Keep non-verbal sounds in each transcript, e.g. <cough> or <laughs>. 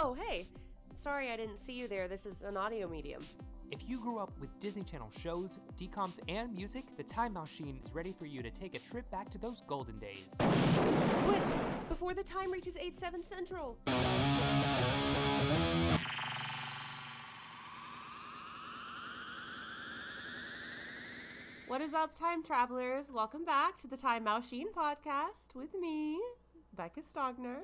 Oh, hey. Sorry I didn't see you there. This is an audio medium. If you grew up with Disney Channel shows, DComs, and music, the Time Machine is ready for you to take a trip back to those golden days. Quick! Before the time reaches 8 7 Central! What is up, time travelers? Welcome back to the Time Machine podcast with me, Becca Stogner.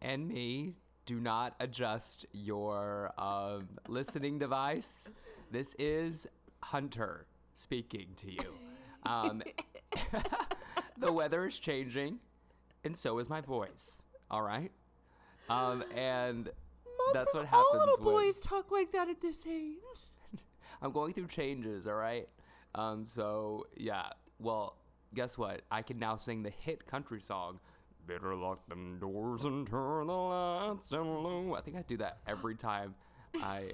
and me do not adjust your um, listening device. This is Hunter speaking to you. Um, <laughs> the weather is changing, and so is my voice. All right, um, and Mom that's what all happens little when boys talk like that at this age. <laughs> I'm going through changes. All right, um, so yeah. Well, guess what? I can now sing the hit country song. Better lock them doors and turn the lights down low. I think I do that every time. I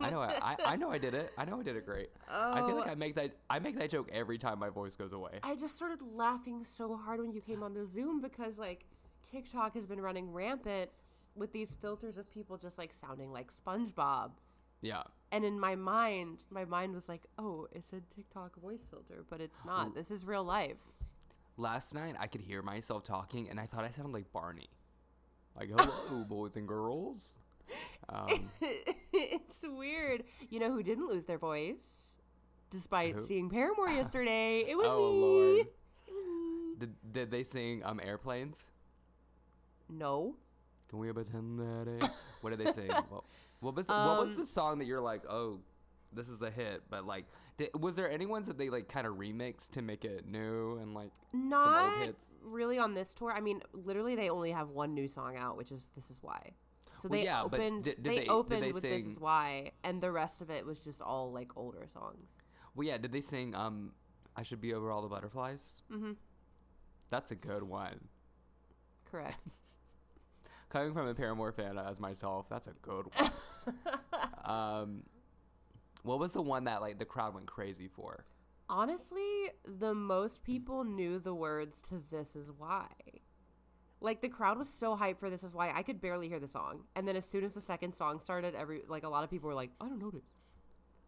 I know I, I, know I did it. I know I did it great. Oh, I feel like. I make that I make that joke every time my voice goes away. I just started laughing so hard when you came on the Zoom because like TikTok has been running rampant with these filters of people just like sounding like SpongeBob. Yeah. And in my mind, my mind was like, "Oh, it's a TikTok voice filter, but it's not. This is real life." Last night I could hear myself talking and I thought I sounded like Barney. Like hello <laughs> boys and girls. <laughs> Um, it's weird. You know who didn't lose their voice despite Who? seeing Paramore <laughs> yesterday? It was oh me. lord. It was me. Did, did they sing um airplanes? No. Can we pretend that it? What did they sing? what, what was the, what was Um, the song that you're like, oh, this is the hit? But like, did, was there any ones that they like kind of remixed to make it new and like Not some old hits? really on this tour. I mean, literally, they only have one new song out, which is "This Is Why." So Well, they yeah, but opened. did- did they, they- opened they with "This Is Why," and the rest of it was just all like older songs. Well, yeah. Did they sing um, I should be over all the butterflies? Mm-hmm. That's a good one. Correct. <laughs> Coming from a Paramore fan as myself, that's a good one. <laughs> um, what was the one that like the crowd went crazy for? Honestly, the most people knew the words to "This Is Why." Like the crowd was so hyped for "This Is Why," I could barely hear the song. And then as soon as the second song started, every like a lot of people were like, "I don't know this."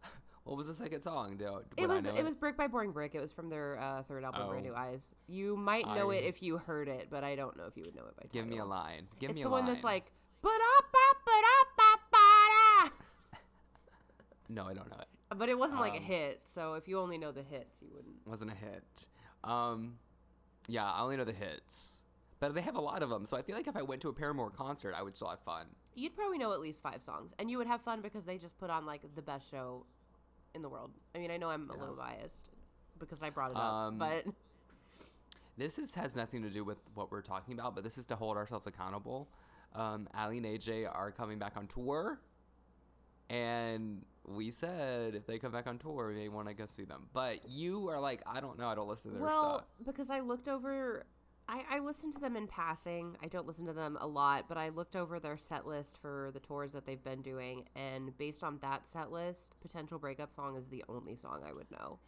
<laughs> What was the second song? Do, It was know it was "Brick by Boring Brick." It was from their uh, third album, Brand Oh. New Eyes. You might know it if you heard it, but I don't know if you would know it by Give me a line. Give it's me the one that's like "Ba-da-ba-ba-da-ba-da." No, I don't know it. but it wasn't like a Um, hit. So if you only know the hits, you wouldn't. wasn't a hit. Um, yeah, I only know the hits, but they have a lot of them. So I feel like if I went to a Paramore concert, I would still have fun. You'd probably know at least five songs, and you would have fun because they just put on like the best show in the world. I mean, I know I'm a little biased because I brought it Um, up, but <laughs> This is, has nothing to do with what we're talking about, but this is to hold ourselves accountable. Um, Aly and AJ are coming back on tour, and we said if they come back on tour, we may want to go see them. But you are like, I don't know, I don't listen to their well, stuff. because I looked over. I, I listened to them in passing. I don't listen to them a lot, but I looked over their set list for the tours that they've been doing, and based on that set list, "Potential Breakup Song" is the only song I would know.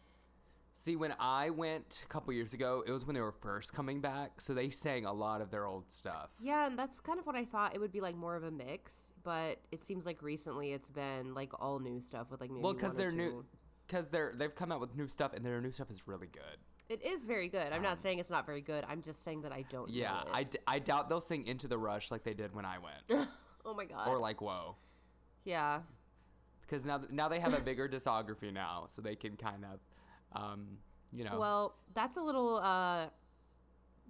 See, when I went a couple years ago, it was when they were first coming back, so they sang a lot of their old stuff. Yeah, and that's kind of what I thought it would be like more of a mix, but it seems like recently it's been like all new stuff with like maybe Well, because they're new, because they're they've come out with new stuff, and their new stuff is really good. It is very good. I'm not saying it's not very good. I'm just saying that I don't. Um, Yeah. I, d- I doubt they'll sing Into the Rush like they did when I went, <laughs> oh my god. or like Whoa, yeah. because now now they have a bigger discography now, so they can kind of, um, you know, Well, that's a little uh,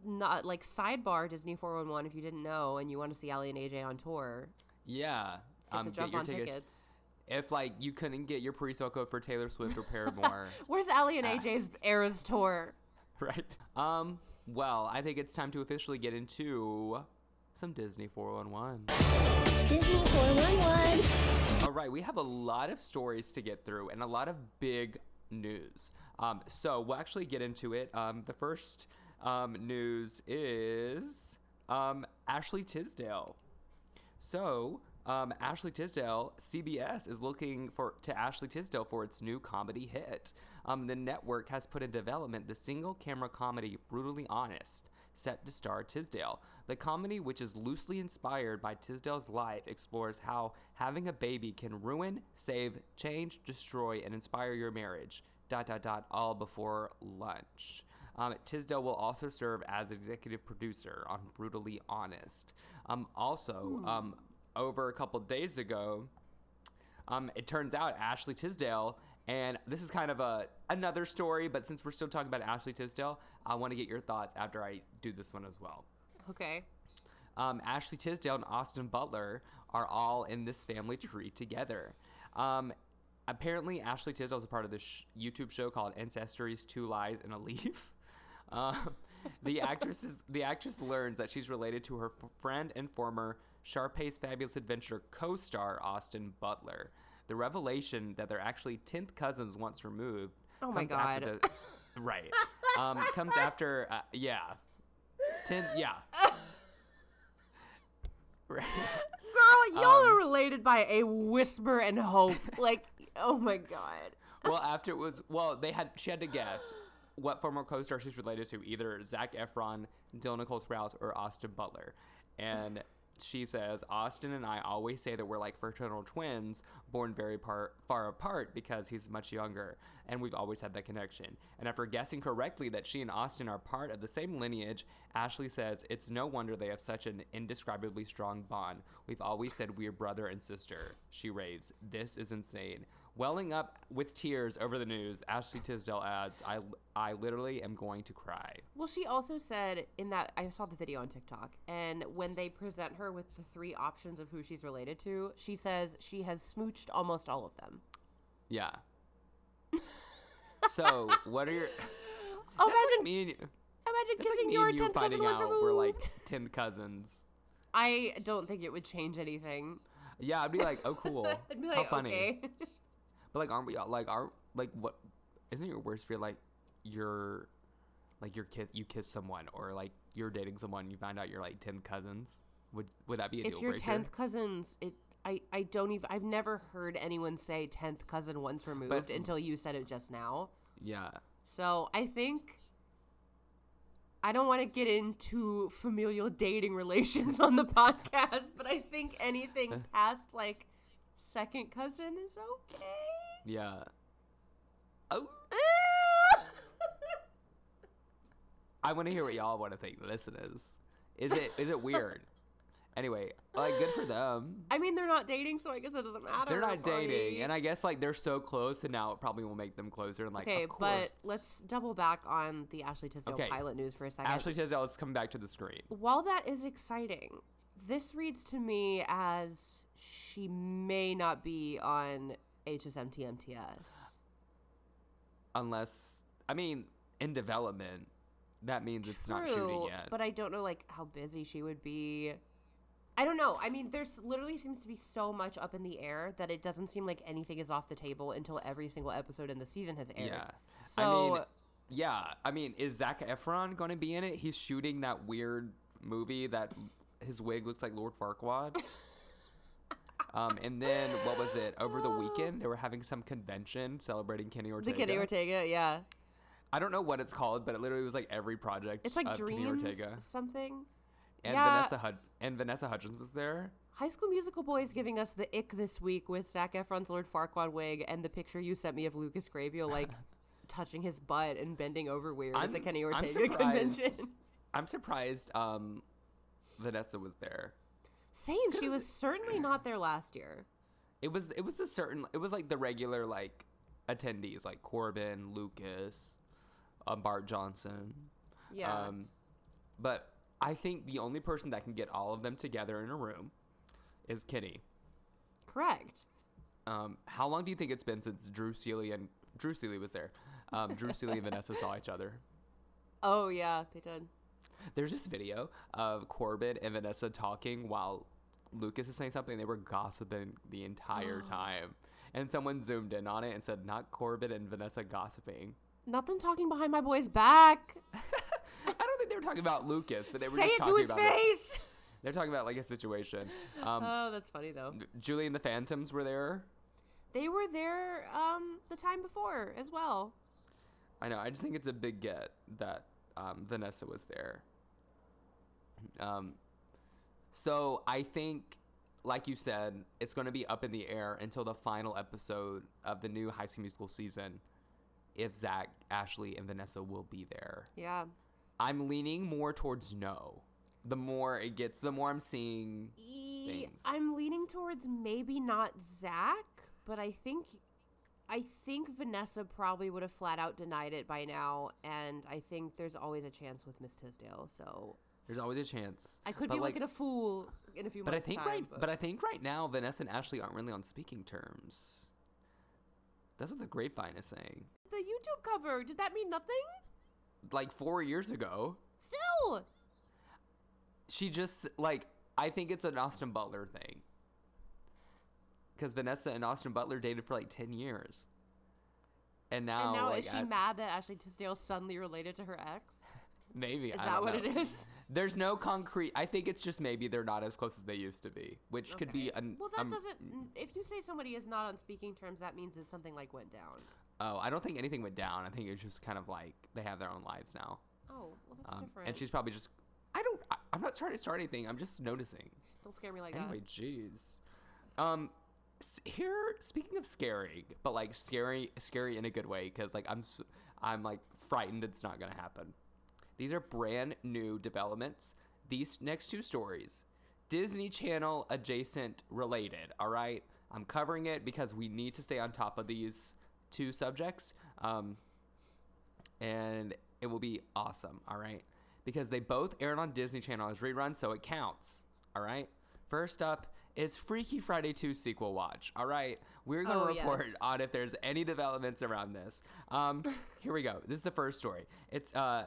not like sidebar Disney 411 if you didn't know and you want to see Aly and AJ on tour. Yeah. Get um, the jump your on tickets. tickets. If like you couldn't get your pre-sale code for Taylor Swift or Paramore, <laughs> Where's Ellie and Ah. AJ's Eras tour? right? Um, well, I think it's time to officially get into some Disney 411. Disney 411. All right, we have a lot of stories to get through and a lot of big news. Um, so we'll actually get into it. Um, the first um, news is um, Ashley Tisdale. So, um, Ashley Tisdale, CBS is looking for to Ashley Tisdale for its new comedy hit. Um, the network has put in development the single camera comedy Brutally Honest, set to star Tisdale. The comedy, which is loosely inspired by Tisdale's life, explores how having a baby can ruin, save, change, destroy, and inspire your marriage. Dot dot dot. All before lunch. Um, Tisdale will also serve as executive producer on Brutally Honest. Um, also, um, over a couple days ago, um, it turns out Ashley Tisdale, and this is kind of a another story, but since we're still talking about Ashley Tisdale, I want to get your thoughts after I do this one as well. Okay. Um, Ashley Tisdale and Austin Butler are all in this family <laughs> tree together. Um, apparently, Ashley Tisdale is a part of this sh- YouTube show called Ancestries: Two Lies and a Leaf. <laughs> Um, the actress is, the actress learns that she's related to her f- friend and former Sharpay's Fabulous Adventure co-star Austin Butler. The revelation that they're actually tenth cousins once removed. Oh my God. the- <laughs> right. Um, comes after uh, yeah, ten yeah. Right. Girl, y'all Um, are related by a whisper and hope. Like, oh my god. well, after it was well, they had she had to guess what former co-star she's related to, either Zac Efron, Dylan and Cole Sprouse, or Austin Butler, and <laughs> she says Austin and I always say that we're like fraternal twins, born very par- far apart because he's much younger, and we've always had that connection. And after guessing correctly that she and Austin are part of the same lineage, Ashley says it's no wonder they have such an indescribably strong bond. We've always said we're brother and sister. She raves, "This is insane." Welling up with tears over the news, Ashley Tisdale adds, "I I literally am going to cry." Well, she also said in that I saw the video on TikTok, and when they present her with the three options of who she's related to, she says she has smooched almost all of them. Yeah. so, what are your? <laughs> Oh, That's like imagine, me and, imagine that's like kissing me your you cousin finding once out removed. we're like ten cousins. I don't think it would change anything. Yeah, I'd be like, oh, cool. <laughs> I'd be How like, funny. okay. But like, aren't we all like, aren't like what? Isn't your worst fear like you're like your kiss you kiss someone or like you're dating someone you find out you're like ten cousins? Would would that be a if deal you're breaker? tenth cousins, it. I, I don't even I've never heard anyone say tenth cousin once removed until you said it just now. Yeah. So I think I don't want to get into familial dating relations on the <laughs> podcast, but I think anything <laughs> past like second cousin is okay. Yeah. Oh, <laughs> I want to hear what y'all want to think. the Listeners, is it is it weird? <laughs> anyway, like good for them. I mean, they're not dating, so I guess it doesn't matter. They're not dating, me. and I guess like they're so close, and now it probably will make them closer. And like, okay, but let's double back on the Ashley Tisdale Okay. pilot news for a second. Ashley Tisdale is coming back to the screen. While that is exciting, this reads to me as she may not be on HSMTMTS. Unless, I mean, in development, that means it's not shooting yet. But I don't know like how busy she would be. I don't know. I mean, there's literally seems to be so much up in the air that it doesn't seem like anything is off the table until every single episode in the season has aired. yeah, So I mean, yeah, I mean, is Zac Efron going to be in it? He's shooting that weird movie that his wig looks like Lord Farquaad. <laughs> um, and then what was it? <gasps> Over the weekend, they were having some convention celebrating Kenny Ortega. the. Kenny Ortega, yeah. I don't know what it's called, but it literally was like every project. It's like of Kenny dreams Ortega. something. And Yeah. Vanessa Hud- and Vanessa Hudgens was there. High School Musical Boys giving us the ick this week with Zac Efron's Lord Farquaad wig and the picture you sent me of Lucas Grabeel like <laughs> touching his butt and bending over weird at the Kenny I'm Ortega convention. I'm surprised um, Vanessa was there. Same, she was certainly not there last year. It was it was the certain it was like the regular like attendees like Corbin, Lucas, um, Bart Johnson. Yeah. Um, but I think the only person that can get all of them together in a room is Kenny. Correct. Um, how long do you think it's been since Drew Seeley and Drew Seeley was there? Um, Drew Seeley and Vanessa saw each other. <laughs> Oh yeah, they did. There's this video of Corbin and Vanessa talking while Lucas is saying something. They were gossiping the entire <gasps> time. And someone zoomed in on it and said, not Corbin and Vanessa gossiping. Not them talking behind my boy's back. <laughs> I don't think they were talking about Lucas, but they were Say just it talking to his about it. face. <laughs> They're talking about like a situation. Um, Oh, that's funny though. Julie and the Phantoms were there. They were there um the time before as well. I know. I just think it's a big get that um, Vanessa was there. Um, so I think, like you said, it's going to be up in the air until the final episode of the new High School Musical season. If Zac, Ashley, and Vanessa will be there, Yeah. I'm leaning more towards no. The more it gets, the more I'm seeing. Things. I'm leaning towards maybe not Zac, but I think I think Vanessa probably would have flat out denied it by now, and I think there's always a chance with Miss Tisdale. So There's always a chance. I could But, be like- looking a fool in a few But I think time, right, but I think right now Vanessa and Ashley aren't really on speaking terms. That's what the grapevine is saying. the YouTube cover did that mean nothing? Like four years ago, Still, she just like I think it's an Austin Butler thing. Because Vanessa and Austin Butler dated for like ten years, and now, and now like, is she I- mad that Ashley Tisdale suddenly related to her ex? <laughs> maybe Is I that what know. it is? There's no concrete. I think it's just maybe they're not as close as they used to be, which could be an. Well, that um, doesn't. If you say somebody is not on speaking terms, that means that something like went down. Oh, I don't think anything went down. I think it's just kind of like they have their own lives now. Oh, well, that's Um, different. and she's probably just. I don't. I, I'm not trying to start anything. I'm just noticing. Don't scare me like that. Anyway, jeez. Um, here. Speaking of scary, but like scary, scary in a good way, because like I'm, i'm like frightened it's not gonna happen. These are brand new developments. These next two stories, Disney Channel adjacent related. All right, I'm covering it because we need to stay on top of these two subjects. Um, and it will be awesome, all right? Because they both aired on Disney Channel as reruns, so it counts, all right? First up is Freaky Friday 2 sequel watch, all right? We're going to Oh, report yes. on if there's any developments around this. Um, <laughs> here we go. This is the first story. It's uh,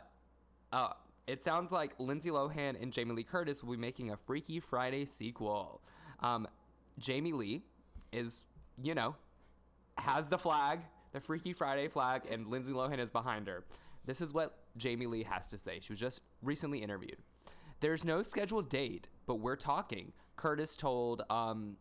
uh, it sounds like Lindsay Lohan and Jamie Lee Curtis will be making a Freaky Friday sequel. Um, Jamie Lee is, you know, has the flag, the Freaky Friday flag, and Lindsay Lohan is behind her. This is what Jamie Lee has to say. She was just recently interviewed. There's no scheduled date, but we're talking. Curtis told um,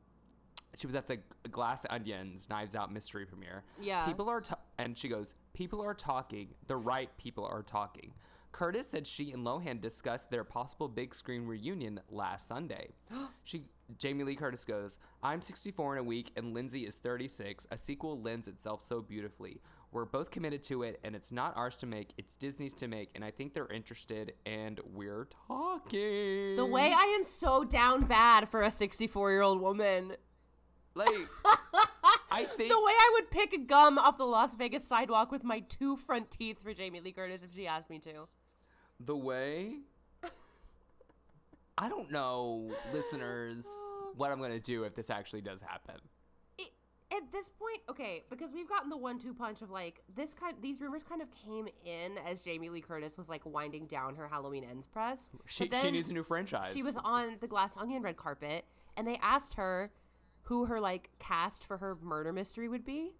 she was at the Glass Onions Knives Out mystery premiere. Yeah. People are and she goes, "People are talking. The right people are talking." Curtis said she and Lohan discussed their possible big screen reunion last Sunday. <gasps> she Jamie Lee Curtis goes, "I'm 64 in a week and Lindsay is 36. A sequel lends itself so beautifully. We're both committed to it and it's not ours to make, it's Disney's to make and I think they're interested and we're talking." The way I am so down bad for a 64 year old woman. like <laughs> I think The way I would pick a gum off the Las Vegas sidewalk with my two front teeth for Jamie Lee Curtis if she asked me to. The way I don't know, listeners, <laughs> what I'm gonna do if this actually does happen. It, at this point, okay, because we've gotten the one-two punch of like this kind. These rumors kind of came in as Jamie Lee Curtis was like winding down her Halloween Ends press. She, she needs a new franchise. She was on the Glass Onion red carpet, and they asked her who her like cast for her murder mystery would be.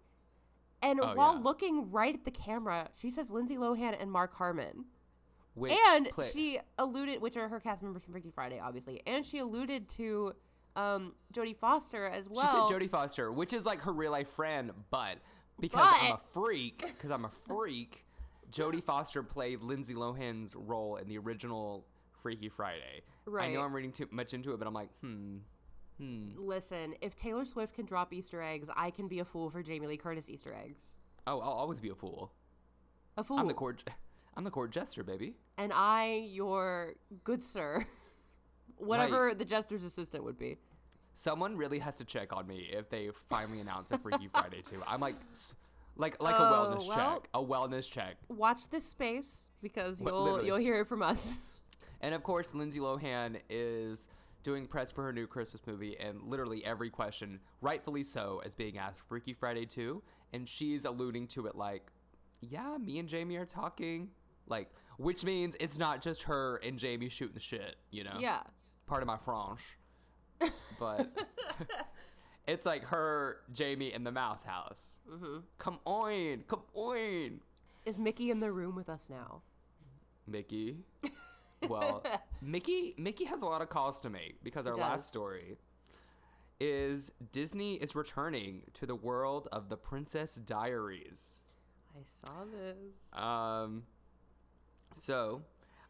And Oh, while yeah. looking right at the camera, she says Lindsay Lohan and Mark Harmon. Which and play- she alluded, which are her cast members from Freaky Friday, obviously, and she alluded to um, Jodie Foster as well. she said Jodie Foster, which is like her real life friend, but because I'm a freak, because I'm a freak, Jodie Foster played Lindsay Lohan's role in the original Freaky Friday. Right. I know I'm reading too much into it, but I'm like, hmm, hmm. Listen, if Taylor Swift can drop Easter eggs, I can be a fool for Jamie Lee Curtis Easter eggs. Oh, I'll always be a fool. A fool. I'm the court. I'm the court jester, baby. and I, your good sir, <laughs> whatever the jester's assistant would be. Someone really has to check on me if they finally announce a Freaky <laughs> Friday too. I'm like, like, like Oh, a wellness well. check. A wellness check. Watch this space because you'll literally. you'll hear it from us. <laughs> And of course, Lindsay Lohan is doing press for her new Christmas movie, and literally every question, rightfully so, is being asked Freaky Friday 2. And she's alluding to it like, yeah, me and Jamie are talking. Like, which means it's not just her and Jamie shooting the shit. You know. Yeah. Part of my French, but <laughs> it's like her, Jamie, in the mouse house. Mm-hmm. Come on, come on, Is Mickey in the room with us now? Mickey. <laughs> Well, Mickey Mickey has a lot of calls to make because our last story is Disney is returning to the world of the Princess Diaries. I saw this. Um, so,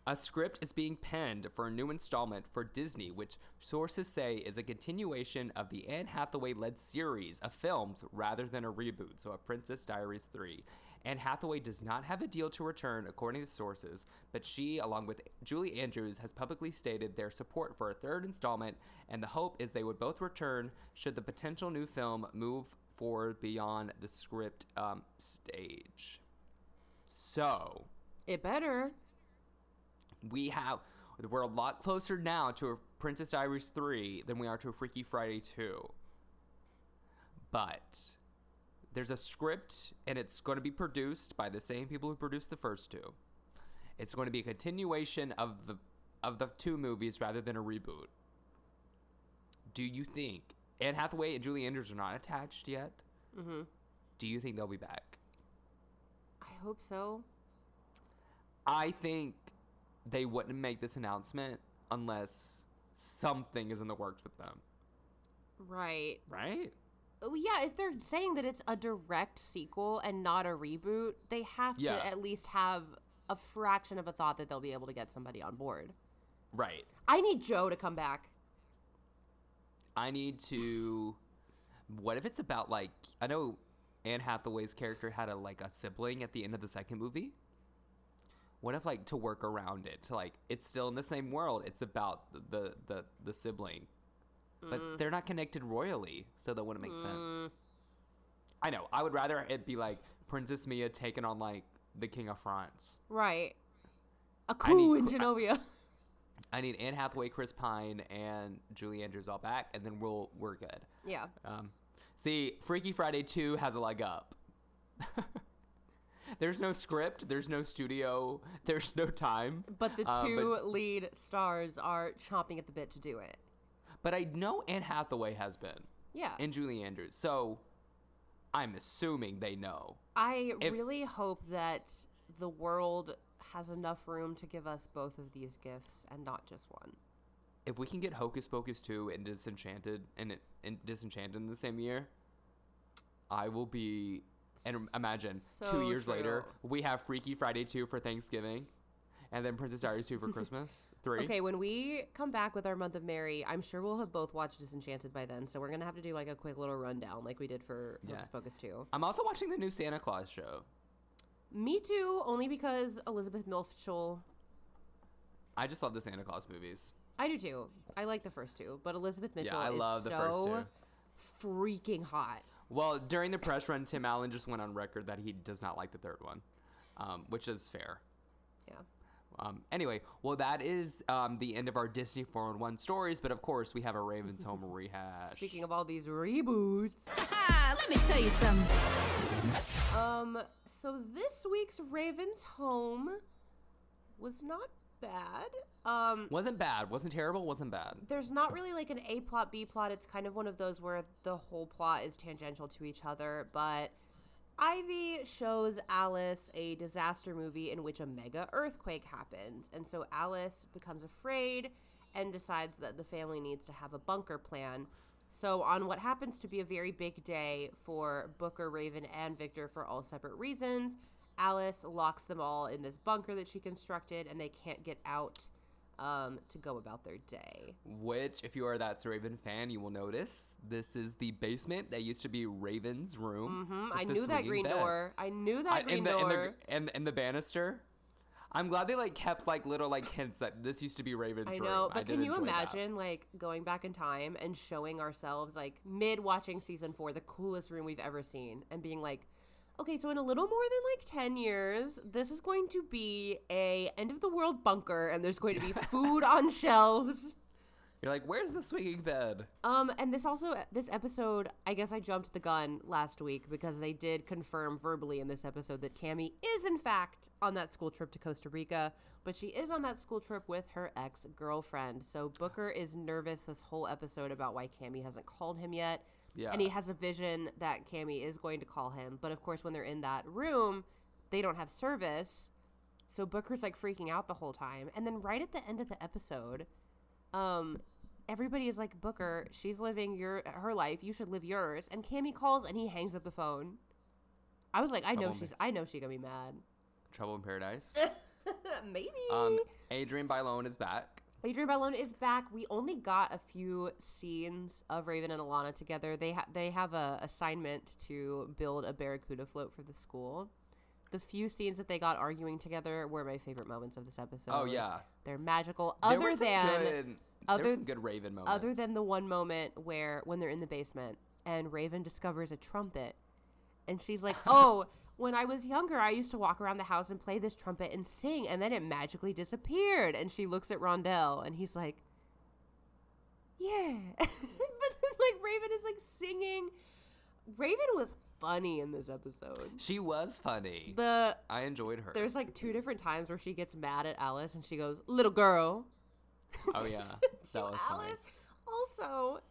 a script is being penned for a new installment for Disney, which sources say is a continuation of the Anne Hathaway led series of films rather than a reboot, so a Princess Diaries 3. Anne Hathaway does not have a deal to return, according to sources, but she, along with Julie Andrews, has publicly stated their support for a third installment, and the hope is they would both return should the potential new film move forward beyond the script um, stage. So, It better. we have we're a lot closer now to a Princess Diaries 3 than we are to a Freaky Friday 2. But there's a script and it's going to be produced by the same people who produced the first two. It's going to be a continuation of the of the two movies rather than a reboot. Do you think Anne Hathaway and Julie Andrews are not attached yet? Mhm. Do you think they'll be back? I hope so. I think they wouldn't make this announcement unless something is in the works with them, Right. right? Oh, yeah, if they're saying that it's a direct sequel and not a reboot, they have Yeah. to at least have a fraction of a thought that they'll be able to get somebody on board. Right. I need Joe to come back. I need to. What if it's about like I know Anne Hathaway's character had a like a sibling at the end of the second movie. What if like to work around it to like it's still in the same world. It's about the the the, sibling, but they're not connected royally, so that wouldn't make sense. I know. I would rather it be like Princess Mia taking on like the King of France. Right. a coup in Genovia. <laughs> I need Anne Hathaway, Chris Pine, and Julie Andrews all back, and then we'll we're good. yeah. Um, see, Freaky Friday 2 has a leg up. <laughs> there's no script, there's no studio, there's no time. But the Uh, two lead stars are chomping at the bit to do it. But I know Anne Hathaway has been, Yeah. and Julie Andrews, so I'm assuming they know. I if- really hope that the world has enough room to give us both of these gifts and not just one. If we can get Hocus Pocus 2 and Disenchanted and, and Disenchanted in the same year, I will be. And imagine two So years later, we have Freaky Friday 2 for Thanksgiving, and then Princess Diaries 2 for <laughs> Christmas. Three. Okay, when we come back with our month of Mary, I'm sure we'll have both watched Disenchanted by then. So we're gonna have to do like a quick little rundown, like we did for Yeah. Hocus Pocus 2. I'm also watching the new Santa Claus show. Me too, only because Elizabeth Mitchell. I just love the Santa Claus movies. I do too. I like the first two, but Elizabeth Mitchell I is love the so first freaking hot. Well, during the press run, Tim Allen just went on record that he does not like the third one, um, which is fair. Yeah. Um, anyway, well, that is um, the end of our Disney 411 stories, but of course, we have a Raven's Home <laughs> rehash. Speaking of all these reboots, Ah, <laughs> let me tell you something. um, so this week's Raven's Home was not bad. Um, wasn't bad, wasn't terrible, wasn't bad. there's not really like an A plot, B plot. It's kind of one of those where the whole plot is tangential to each other. But Ivy shows Alice a disaster movie in which a mega earthquake happens. And so Alice becomes afraid and decides that the family needs to have a bunker plan. So, on what happens to be a very big day for Booker, Raven, and Victor for all separate reasons, Alice locks them all in this bunker that she constructed and they can't get out um, to go about their day. Which, if you are that Raven fan, you will notice this is the basement that used to be Raven's room. hmm I knew that green bed. door. I knew that I- green and the, door. And the, and, and the banister. I'm glad they like kept like little like hints that this used to be Raven's room. I know, I but did can you enjoy that. imagine like going back in time and showing ourselves like mid watching season four, the coolest room we've ever seen, and being like, okay, so in a little more than like ten years, this is going to be a end of the world bunker, and there's going to be <laughs> food on shelves. You're like, where's the swinging bed? Um, and this also this episode, I guess I jumped the gun last week because they did confirm verbally in this episode that Cammy is in fact on that school trip to Costa Rica. But she is on that school trip with her ex girlfriend. So Booker is nervous this whole episode about why Cammy hasn't called him yet. Yeah. And he has a vision that Cammy is going to call him. But of course, when they're in that room, they don't have service. So Booker's like freaking out the whole time. And then right at the end of the episode, um, everybody is like, Booker, she's living your her life. You should live yours. And Cammy calls and he hangs up the phone. I was like, I know she's I know she's gonna be mad. Trouble in Paradise. <laughs> Maybe. um, Adrian Bylone is back. Adrian Bylone is back. We only got a few scenes of Raven and Alana together. They ha- they have a assignment to build a barracuda float for the school. The few scenes that they got arguing together were my favorite moments of this episode. Oh yeah. they're magical. There Other than good, other- good Raven moments. other than the one moment where when they're in the basement and Raven discovers a trumpet, and she's like, <laughs> "Oh." When I was younger, I used to walk around the house and play this trumpet and sing, and then it magically disappeared. And she looks at Rondell, and he's like, yeah. <laughs> but then like Raven is like singing. Raven was funny in this episode. she was funny. The I enjoyed her. there's like two different times where she gets mad at Alice and she goes, "Little girl." oh yeah, <laughs> that was funny. Alice. Also,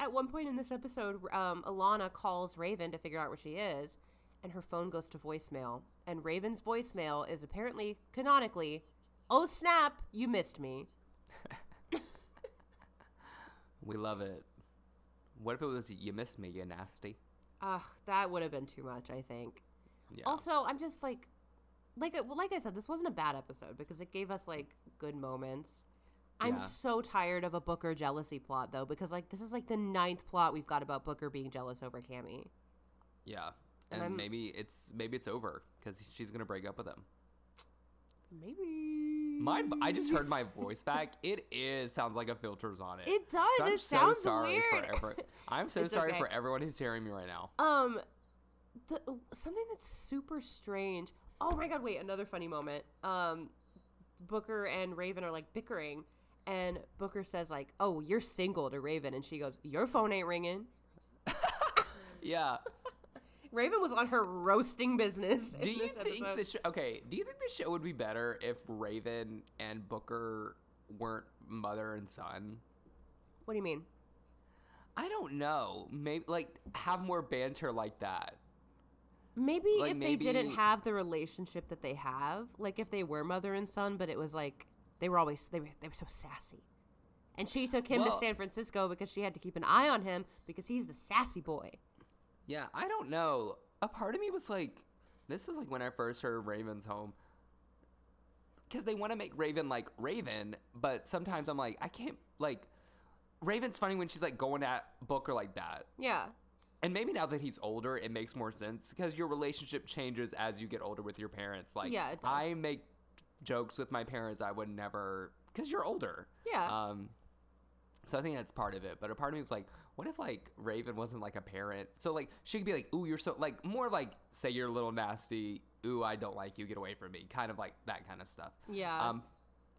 at one point in this episode, um, Alana calls Raven to figure out where she is, and her phone goes to voicemail. And Raven's voicemail is apparently canonically, "Oh snap, you missed me." <laughs> We love it. What if it was you missed me, you nasty? Ugh, that would have been too much. I think. Yeah. Also, I'm just like, like, well, like I said, this wasn't a bad episode because it gave us like good moments. I'm Yeah. so tired of a Booker jealousy plot though, because like this is like the ninth plot we've got about Booker being jealous over Cammy. yeah. And maybe it's maybe it's over because she's gonna break up with him. Maybe My I just heard my voice back. It is sounds like a filter's on it. It does. So it so sounds sorry weird. Ever, I'm so <laughs> It's sorry okay. for everyone who's hearing me right now. Um, the something that's super strange. Oh my god! Wait, another funny moment. Um, Booker and Raven are like bickering, and Booker says like, "Oh, you're single" to Raven, and she goes, "Your phone ain't ringing." <laughs> Yeah. Raven was on her roasting business. Do you this think episode. the show? Okay. Do you think the show would be better if Raven and Booker weren't mother and son? What do you mean? I don't know. Maybe like have more banter like that. Maybe Like, if they didn't have the relationship that they have, like if they were mother and son, but it was like they were always they were they were so sassy. And she took him to San Francisco because she had to keep an eye on him because he's the sassy boy. Yeah, I don't know. A part of me was like, this is like when I first heard Raven's home. Because they want to make Raven like Raven, but sometimes I'm like, I can't, like, Raven's funny when she's like going at Booker like that. Yeah. And maybe now that he's older, it makes more sense because your relationship changes as you get older with your parents. Like, Yeah, it does. I make jokes with my parents I would never, because you're older. Yeah. Um, so I think that's part of it. But a part of me was like, what if like Raven wasn't like a parent? So like she could be like, ooh, you're so like more like say you're a little nasty. Ooh, I don't like you. Get away from me. Kind of like that kind of stuff. Yeah. Um,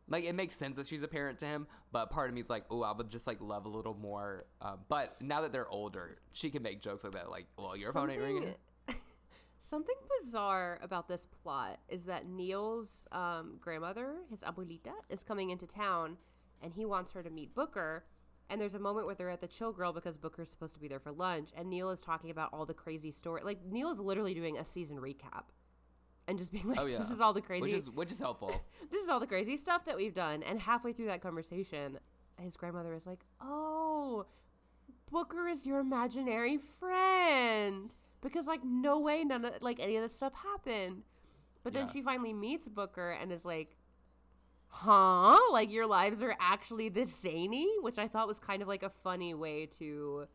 like it makes sense that she's a parent to him, but part of me is like, oh, I would just like love a little more. Um, but now that they're older, she can make jokes like that. Like, well, your phone ain't ringing. <laughs> Something bizarre about this plot is that Neil's um, grandmother, his abuelita, is coming into town, and he wants her to meet Booker. And there's a moment where they're at the Chill Grill because Booker's supposed to be there for lunch, and Neil is talking about all the crazy story. Like Neil is literally doing a season recap, and just being <laughs> like, Oh yeah, "This is all the crazy, which is which is helpful. <laughs> this is all the crazy stuff that we've done." And halfway through that conversation, his grandmother is like, "Oh, Booker is your imaginary friend." Because like no way none of like any of that stuff happened. But then Yeah. she finally meets Booker and is like, "Huh? Like your lives are actually this zany?" Which I thought was kind of like a funny way to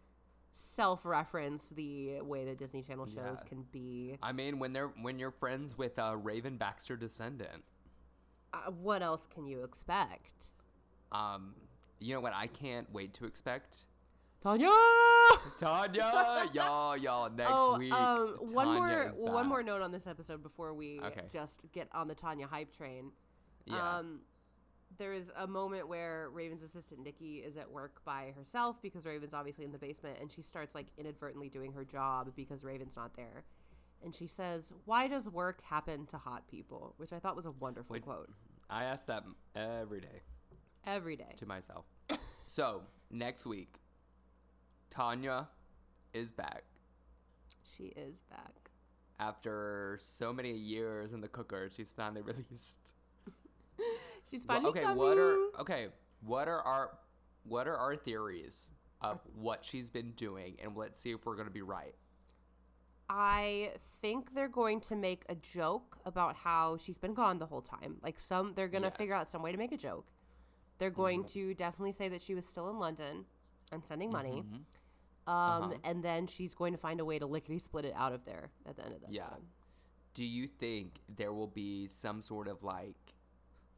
self-reference the way that Disney Channel shows Yeah. can be. I mean, when they're when you're friends with a Raven Baxter descendant, Uh, what else can you expect? um, you know what I can't wait to expect. Tanya. <laughs> Tanya, y'all, y'all, next oh, week. um, one Tanya more one more note on this episode before we Okay. just get on the Tanya hype train. Yeah. Um, there is a moment where Raven's assistant Nikki is at work by herself because Raven's obviously in the basement, and she starts like inadvertently doing her job because Raven's not there. And she says, "Why does work happen to hot people?" Which I thought was a wonderful Wait, quote. I ask that every day Every day. to myself. <laughs> so next week, Tanya is back She is back. after so many years in the cooker. She's finally <laughs> released. <laughs> She's Well, okay, coming. what are okay? What are our what are our theories of what she's been doing, and let's see if we're gonna be right. I think they're going to make a joke about how she's been gone the whole time. Like some they're going to figure out some way to make a joke. They're going to definitely say that she was still in London and sending money. Mm-hmm. Um, Uh-huh. and then she's going to find a way to lickety split it out of there at the end of the Yeah. episode. Do you think there will be some sort of like,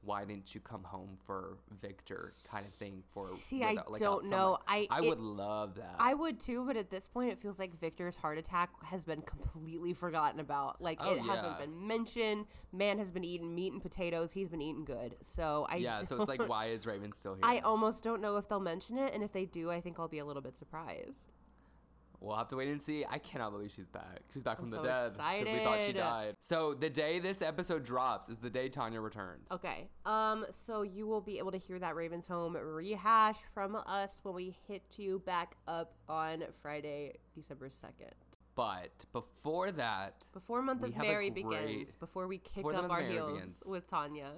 why didn't you come home for Victor kind of thing for? See, with I like don't know. I- I it- would love that. I would too, but at this point, it feels like Victor's heart attack has been completely forgotten about. Like Oh, it hasn't been mentioned. Man has been eating meat and potatoes. He's been eating good. So I yeah, so it's like, why is Raven still <laughs> here? I almost don't know if they'll mention it, and if they do, I think I'll be a little bit surprised. We'll have to wait and see. I cannot believe she's back. She's back I'm from the so dead. 'cause We thought she died. So the day this episode drops is the day Tanya returns. Okay. Um. So you will be able to hear that Ravens Home rehash from us when we hit you back up on Friday, December second. But before that, Before month of Mary great- begins, before we kick up our heels begins. with Tanya.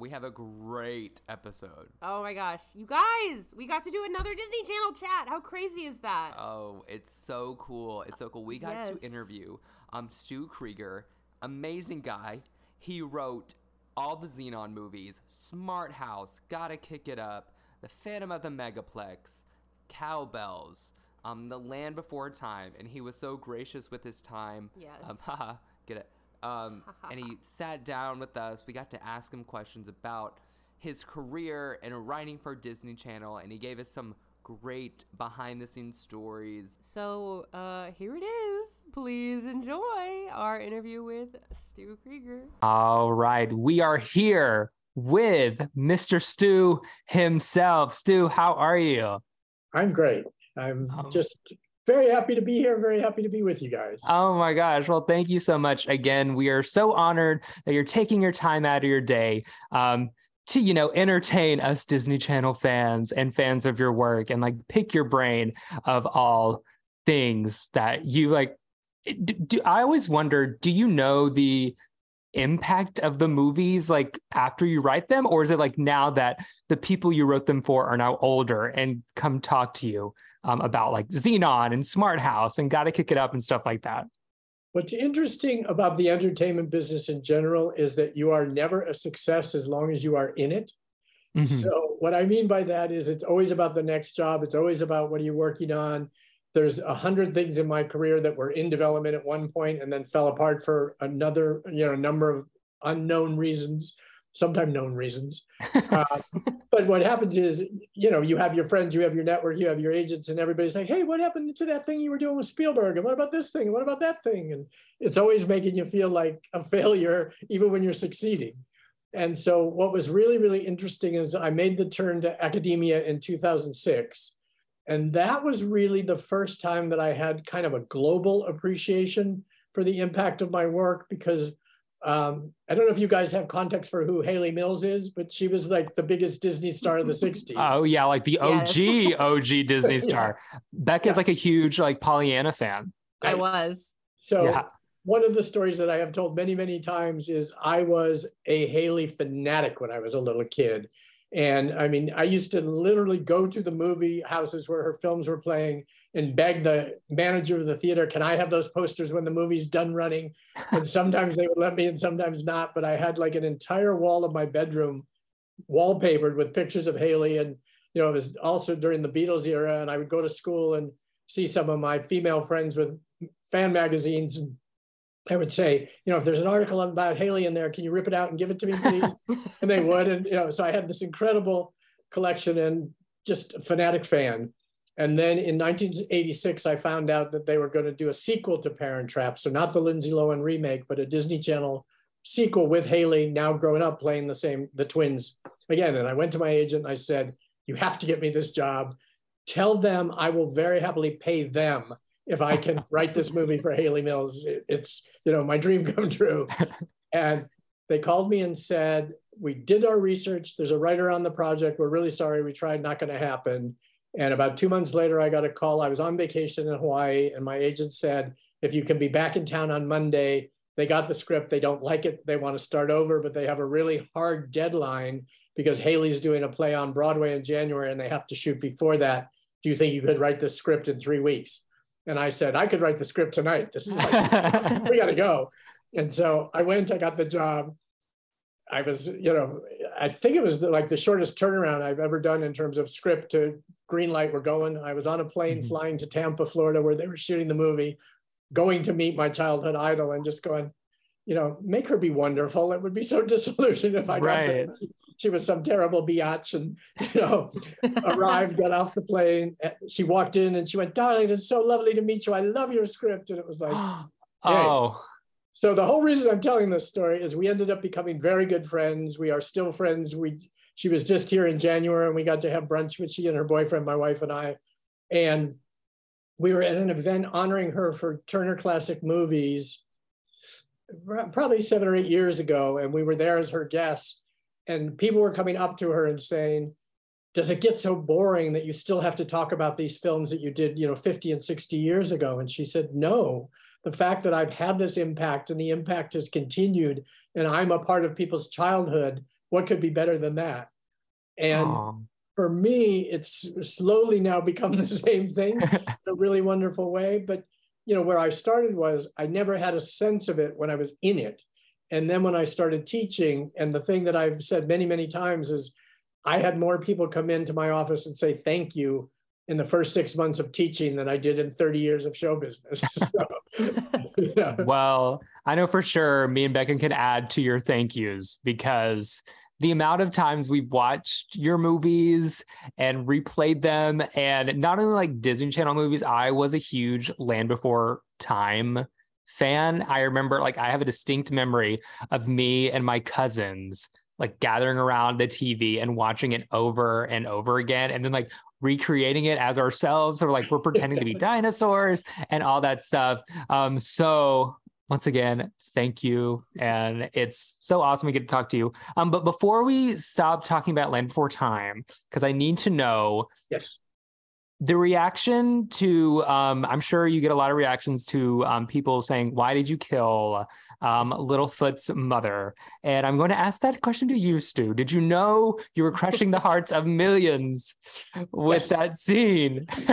We have a great episode. Oh my gosh, you guys, we got to do another Disney Channel chat. How crazy is that? Oh, it's so cool. It's so cool. We got Yes. to interview um Stu Krieger, amazing guy. He wrote all the Zenon movies, Smart House, Gotta Kick It Up, The Phantom of the Megaplex, Cow Belles, um, The Land Before Time, and he was so gracious with his time. Um, Yes. <laughs> haha, get it. Um, <laughs> and he sat down with us. We got to ask him questions about his career and writing for Disney Channel, and he gave us some great behind the scenes stories. So uh, here it is. Please enjoy our interview with Stu Krieger. All right, we are here with Mr. Stu himself. Stu, how are you? I'm great. I'm Um, just very happy to be here. Very happy to be with you guys. Oh my gosh. Well, thank you so much. Again, we are so honored that you're taking your time out of your day um, to, you know, entertain us Disney Channel fans and fans of your work and like pick your brain of all things that you like. Do, do, I always wonder, do you know the impact of the movies like after you write them? Or is it like now that the people you wrote them for are now older and come talk to you um, about like Zenon and Smart House and Gotta Kick It Up and stuff like that? What's interesting about the entertainment business in general is that you are never a success as long as you are in it. Mhm. So, what I mean by that is it's always about the next job. It's always about what are you working on. There's a hundred things in my career that were in development at one point and then fell apart for another, you know, number of unknown reasons, sometimes known reasons. <laughs> Uh, but what happens is, you know, you have your friends, you have your network, you have your agents, and everybody's like, hey, what happened to that thing you were doing with Spielberg? And what about this thing? And what about that thing? And it's always making you feel like a <laughs> failure, even when you're succeeding. And so, what was really, really interesting is I made the turn to academia in 2006. And that was really the first time that I had kind of a global appreciation for the impact of my work because um, I don't know if you guys have context for who Hayley Mills is, but she was like the biggest Disney star of the <laughs> 60s. Oh yeah, like the OG Yes. <laughs> OG Disney Yeah. star. Becca's Yeah. like a huge like Pollyanna fan. I was. So Yeah. one of the stories that I have told many, many times is I was a Hayley fanatic when I was a little kid. And I mean, I used to literally go to the movie houses where her films were playing and beg the manager of the theater, can I have those posters when the movie's done running? And sometimes they would let me and sometimes not. But I had like an entire wall of my bedroom wallpapered with pictures of Hayley. And, you know, it was also during the Beatles era. And I would go to school and see some of my female friends with fan magazines and I would say, you know, if there's an article about Hayley in there, can you rip it out and give it to me, please? <laughs> and they would. And, you know, so I had this incredible collection and just a fanatic fan. And then in 1986, I found out that they were going to do a sequel to Parent Trap. So not the Lindsay Lohan remake, but a Disney Channel sequel with Hayley now growing up playing the same, the twins again. And I went to my agent and I said, you have to get me this job. Tell them I will very happily pay them if I can write this movie for Hayley Mills. It- It's, you know, my dream come true. <laughs> And they called me and said, We did our research. There's a writer on the project. We're really sorry. We tried, not going to happen. And about two months later, I got a call. I was on vacation in Hawaii, and my agent said, If you can be back in town on Monday, they got the script. They don't like it. They want to start over, but they have a really hard deadline because Hayley's doing a play on Broadway in January and they have to shoot before that. Do you think you could write the script in three weeks? And I said, I could write the script tonight. This is like, <laughs> we got to go. And so I went, I got the job. I was, you know, I think it was like the shortest turnaround I've ever done in terms of script to green light. We're going. I was on a plane mm-hmm. flying to Tampa, Florida, where they were shooting the movie, going to meet my childhood idol and just going, you know, make her be wonderful. It would be so <laughs> disillusioned if I got right. She was some terrible biatch and, you know, <laughs> arrived, got off the plane. Eh, she walked in and she went, darling, it's so lovely to meet you. I love your script. And it was like, <gasps> oh. Hey. So the whole reason I'm telling this story is we ended up becoming very good friends. We are still friends. We she was just here in January and we got to have brunch with she and her boyfriend, my wife and I. And we were at an event honoring her for Turner Classic Movies probably seven or eight years ago, and we were there as her guests. And people were coming up to her and saying, Does it get so boring that you still have to talk about these films that you did, you know, 50 and 60 years ago? And she said, No. The fact that I've had this impact and the impact has continued, and I'm a part of people's childhood, what could be better than that? And Aww. for me, it's slowly now become <laughs> the same thing <laughs> in a really wonderful way. But you know, where I started was I never had a sense of it when I was in it. And then when I started teaching, and the thing that I've said many, many times is I had more people come into my office and say thank you in the first six months of teaching than I did in 30 years of show business. <laughs> So, <laughs> yeah. Well, I know for sure me and Becca can add to your thank yous because the amount of times we've watched your movies and replayed them and not only like Disney Channel movies, I was a huge Land Before Time fan. I remember like I have a distinct memory of me and my cousins like gathering around the TV and watching it over and over again and then like recreating it as ourselves or like we're pretending to be <laughs> dinosaurs and all that stuff. Um so once again, thank you. And it's so awesome we get to talk to you. Um, but before we stop talking about Land Before Time, because I need to know yes. The reaction to, um, I'm sure you get a lot of reactions to um, people saying, Why did you kill um, Littlefoot's mother? And I'm going to ask that question to you, Stu. Did you know you were crushing the hearts of millions with yes. that scene? <laughs>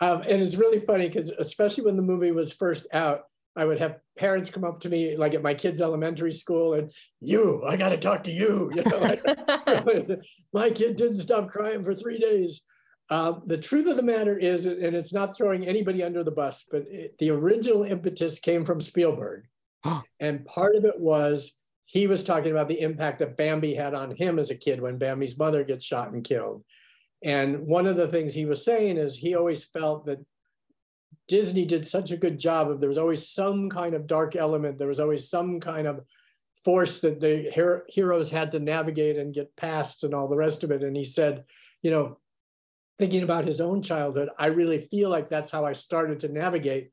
um, and it's really funny because, especially when the movie was first out, I would have parents come up to me, like at my kids' elementary school, and you, I got to talk to you. you know, like, <laughs> <laughs> my kid didn't stop crying for three days. Uh, the truth of the matter is, and it's not throwing anybody under the bus, but it, the original impetus came from Spielberg. <gasps> and part of it was he was talking about the impact that Bambi had on him as a kid when Bambi's mother gets shot and killed. And one of the things he was saying is he always felt that Disney did such a good job of there was always some kind of dark element. There was always some kind of force that the her- heroes had to navigate and get past and all the rest of it. And he said, you know, thinking about his own childhood, I really feel like that's how I started to navigate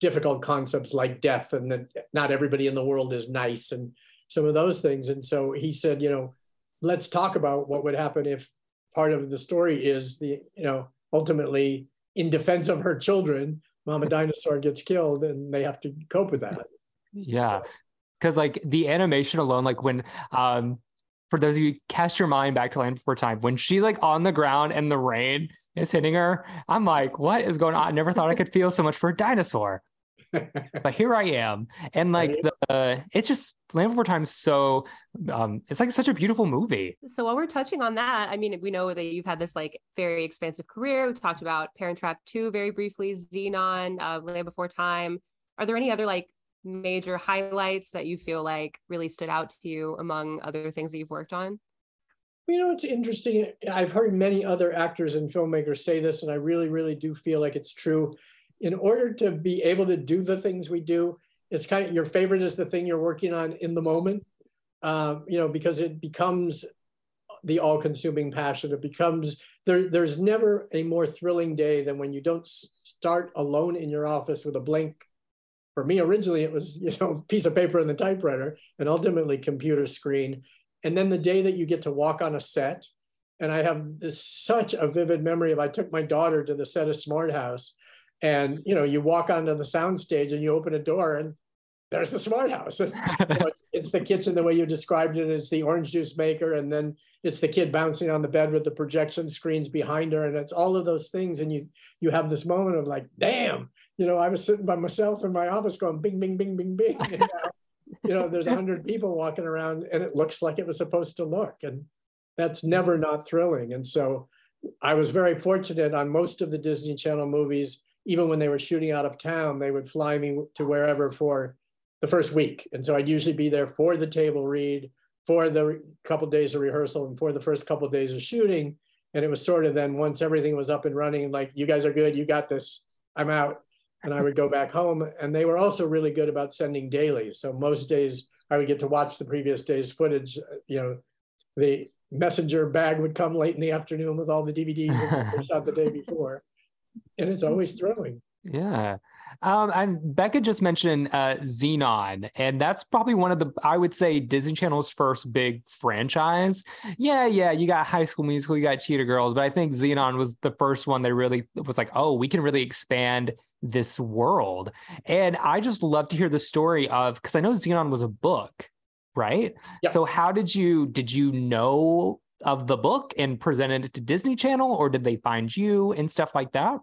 difficult concepts like death and that not everybody in the world is nice and some of those things. And so he said, you know, let's talk about what would happen if part of the story is the, you know, ultimately in defense of her children, Mama <laughs> Dinosaur gets killed and they have to cope with that. Yeah. Cause like the animation alone, like when um for those of you cast your mind back to Land Before Time, when she's like on the ground and the rain is hitting her, I'm like, what is going on? I never thought I could feel so much for a dinosaur. <laughs> but here I am, and like the uh, it's just Land Before Time. So um, it's like such a beautiful movie. So while we're touching on that, I mean, we know that you've had this like very expansive career. We talked about Parent Trap Two very briefly, Zenon, uh, Land Before Time. Are there any other like major highlights that you feel like really stood out to you among other things that you've worked on? You know, it's interesting. I've heard many other actors and filmmakers say this, and I really, really do feel like it's true in order to be able to do the things we do, it's kind of your favorite is the thing you're working on in the moment, uh, you know, because it becomes the all-consuming passion. It becomes there. There's never a more thrilling day than when you don't start alone in your office with a blank for me originally it was you know <laughs> piece of paper and the typewriter and ultimately computer screen and then the day that you get to walk on a set and i have this such a vivid memory of i took my daughter to the set of smart house and you know you walk onto the sound stage and you open a door and there's the smart house. <laughs> you know, it's, it's, the kitchen the way you described it. It's the orange juice maker, and then it's the kid bouncing on the bed with the projection screens behind her, and it's all of those things. And you you have this moment of like, damn, you know, I was sitting by myself in my office going bing, bing, bing, bing, bing. And now, you know, there's a <laughs> hundred people walking around, and it looks like it was supposed to look, and that's never mm. not thrilling. And so, I was very fortunate on most of the Disney Channel movies. Even when they were shooting out of town, they would fly me to wherever for the first week. And so I'd usually be there for the table read, for the couple of days of rehearsal, and for the first couple of days of shooting. And it was sort of then once everything was up and running, like, you guys are good, you got this, I'm out. And I would go back home. And they were also really good about sending daily. So most days I would get to watch the previous day's footage. You know, the messenger bag would come late in the afternoon with all the DVDs that shot the day <laughs> before. And it's always thrilling. Yeah. Um, and Becca just mentioned uh, Zenon, and that's probably one of the, I would say, Disney Channel's first big franchise. Yeah, yeah, you got High School Musical, you got Cheetah Girls, but I think Zenon was the first one that really was like, oh, we can really expand this world. And I just love to hear the story of, because I know Zenon was a book, right? Yep. So how did you, did you know of the book and presented it to Disney Channel, or did they find you and stuff like that?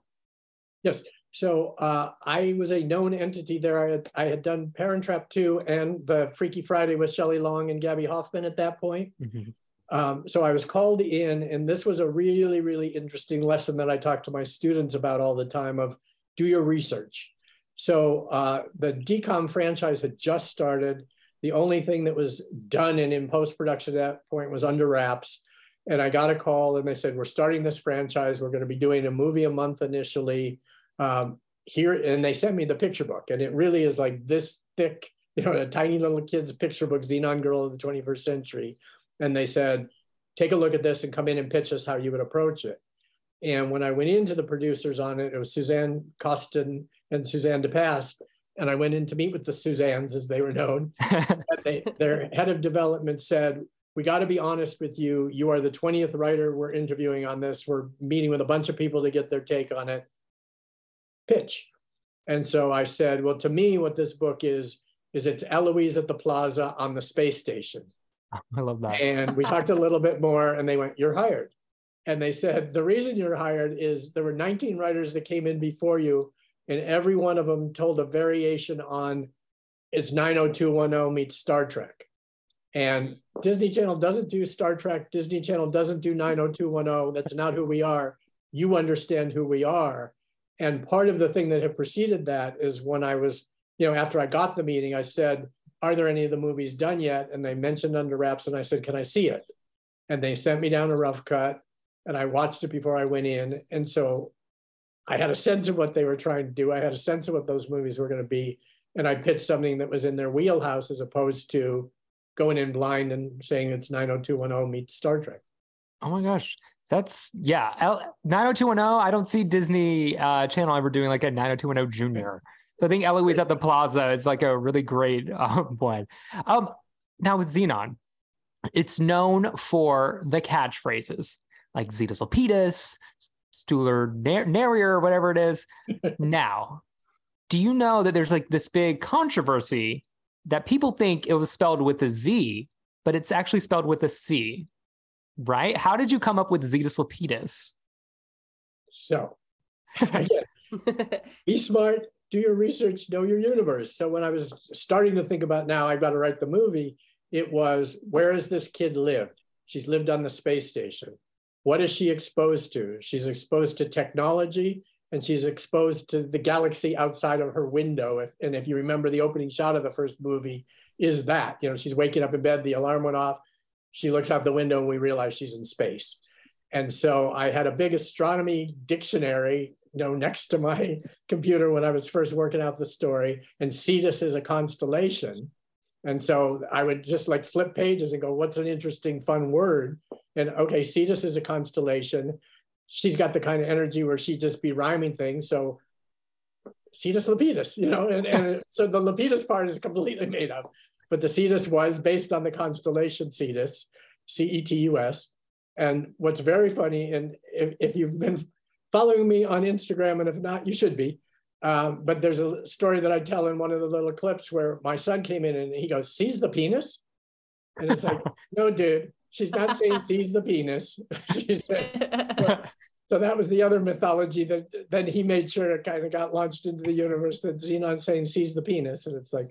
Yes. So uh, I was a known entity there. I had, I had done Parent Trap 2 and the Freaky Friday with Shelley Long and Gaby Hoffmann at that point. Mm-hmm. Um, so I was called in, and this was a really, really interesting lesson that I talk to my students about all the time of do your research. So uh, the DCOM franchise had just started. The only thing that was done and in post-production at that point was under wraps. And I got a call and they said, we're starting this franchise. We're going to be doing a movie a month initially um, here, and they sent me the picture book, and it really is like this thick, you know, a tiny little kid's picture book, Zenon Girl of the 21st Century. And they said, take a look at this and come in and pitch us how you would approach it. And when I went into the producers on it, it was Suzanne Coston and Suzanne de Passe. And I went in to meet with the Suzannes, as they were known. <laughs> they, their head of development said, we got to be honest with you. You are the 20th writer we're interviewing on this. We're meeting with a bunch of people to get their take on it pitch. And so I said, well, to me, what this book is, is it's Eloise at the plaza on the space station. <laughs> I love that. and we talked a little bit more, and they went, You're hired. And they said, The reason you're hired is there were 19 writers that came in before you, and every one of them told a variation on it's 90210 meets Star Trek. And Disney Channel doesn't do Star Trek. Disney Channel doesn't do 90210. That's not who we are. You understand who we are. And part of the thing that had preceded that is when I was, you know, after I got the meeting, I said, Are there any of the movies done yet? And they mentioned Under Wraps, and I said, Can I see it? And they sent me down a rough cut, and I watched it before I went in. And so I had a sense of what they were trying to do. I had a sense of what those movies were going to be. And I pitched something that was in their wheelhouse as opposed to going in blind and saying it's 90210 meets Star Trek. Oh my gosh. That's yeah. 90210. I don't see Disney uh, Channel ever doing like a 90210 Junior. So I think Eloise at the Plaza is like a really great <laughs> um, one. Um, now with Zenon, it's known for the catchphrases like Zetus Lapidus, Stuhler Narrier, whatever it is. <laughs> now, do you know that there's like this big controversy that people think it was spelled with a Z, but it's actually spelled with a C? right? How did you come up with Zetus Lapidus? So, <laughs> again, be smart, do your research, know your universe. So when I was starting to think about now, I've got to write the movie, it was where has this kid lived? She's lived on the space station. What is she exposed to? She's exposed to technology and she's exposed to the galaxy outside of her window. And if you remember the opening shot of the first movie, is that, you know, she's waking up in bed, the alarm went off, she looks out the window and we realize she's in space. And so I had a big astronomy dictionary, you know, next to my <laughs> computer when I was first working out the story. And Cetus is a constellation. And so I would just like flip pages and go, what's an interesting, fun word? And okay, Cetus is a constellation. She's got the kind of energy where she'd just be rhyming things. So Cetus Lepidus, you know, and, and <laughs> so the Lepidus part is completely made up. But the Cetus was based on the constellation Cetus, C E T U S. And what's very funny, and if, if you've been following me on Instagram, and if not, you should be. Um, but there's a story that I tell in one of the little clips where my son came in and he goes, "Sees the penis," and it's like, <laughs> "No, dude, she's not saying sees the penis." <laughs> she said, <laughs> so that was the other mythology that then he made sure it kind of got launched into the universe that Zenon saying sees the penis, and it's like.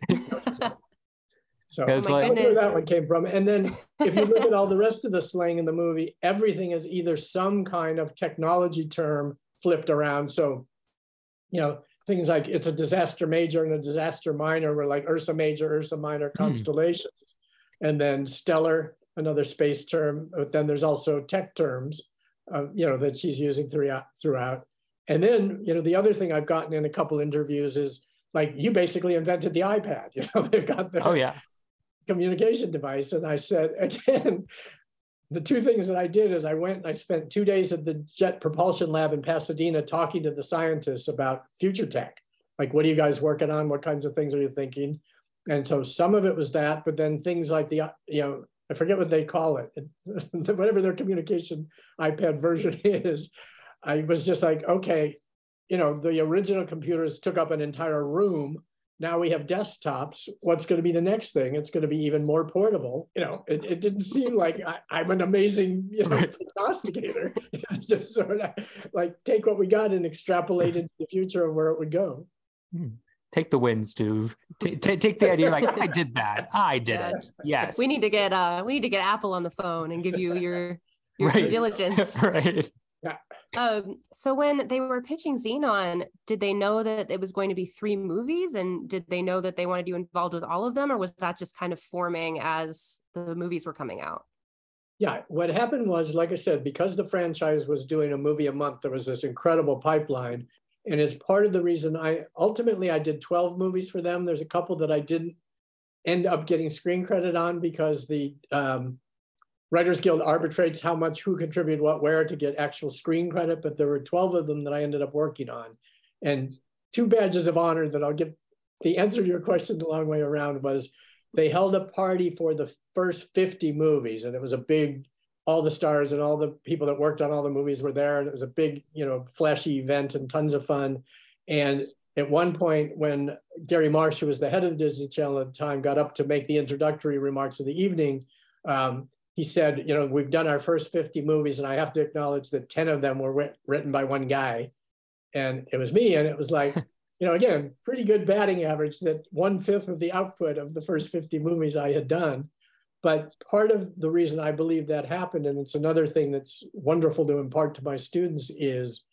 So It's that's like- where that one came from. And then if you look at all the rest of the slang in the movie, everything is either some kind of technology term flipped around. So, you know, things like it's a disaster major and a disaster minor were like Ursa major, Ursa minor constellations. And then stellar, another space term. But then there's also tech terms, uh, you know, that she's using throughout throughout. And then, you know, the other thing I've gotten in a couple interviews is like you basically invented the iPad. <laughs> You know, they've got their Oh yeah. communication device. And I said, <laughs> again, the two things that I did is I went and I spent two days at the Jet Propulsion Lab in Pasadena talking to the scientists about future tech. Like, what are you guys working on? What kinds of things are you thinking? And so some of it was that, but then things like the, you know, I forget what they call it, <laughs> whatever their communication iPad version <laughs> is. I was just like, okay, you know, the original computers took up an entire room now we have desktops. What's going to be the next thing? It's going to be even more portable. You know, it, it didn't seem like I, am an amazing, you know, prognosticator. <laughs> Just sort of like take what we got and extrapolate into the future of where it would go. Take the wins, Stu. T- t- take the idea like I did that. I did Yeah. it. Yes. We need to get uh we need to get Apple on the phone and give you your your <laughs> due <laughs> Right. diligence. right. Um, so when they were pitching Zenon, did they know that it was going to be three movies, and did they know that they wanted you involved with all of them, or was that just kind of forming as the movies were coming out? Yeah, what happened was, like I said, because the franchise was doing a movie a month, there was this incredible pipeline. And as part of the reason I ultimately I did 12 movies for them, there's a couple that I didn't end up getting screen credit on because the um, Writers Guild arbitrates how much who contributed what where to get actual screen credit, but there were 12 of them that I ended up working on. And two badges of honor that I'll give the answer to your question the long way around was they held a party for the first 50 movies, and it was a big, all the stars and all the people that worked on all the movies were there. And it was a big, you know, flashy event and tons of fun. And at one point, when Gary Marsh, who was the head of the Disney Channel at the time, got up to make the introductory remarks of the evening, um, he said, you know, we've done our first 50 movies, and I have to acknowledge that 10 of them were written by one guy. And it was me. And it was like, <laughs> you know, again, pretty good batting average that one fifth of the output of the first 50 movies I had done. But part of the reason I believe that happened, and it's another thing that's wonderful to impart to my students, is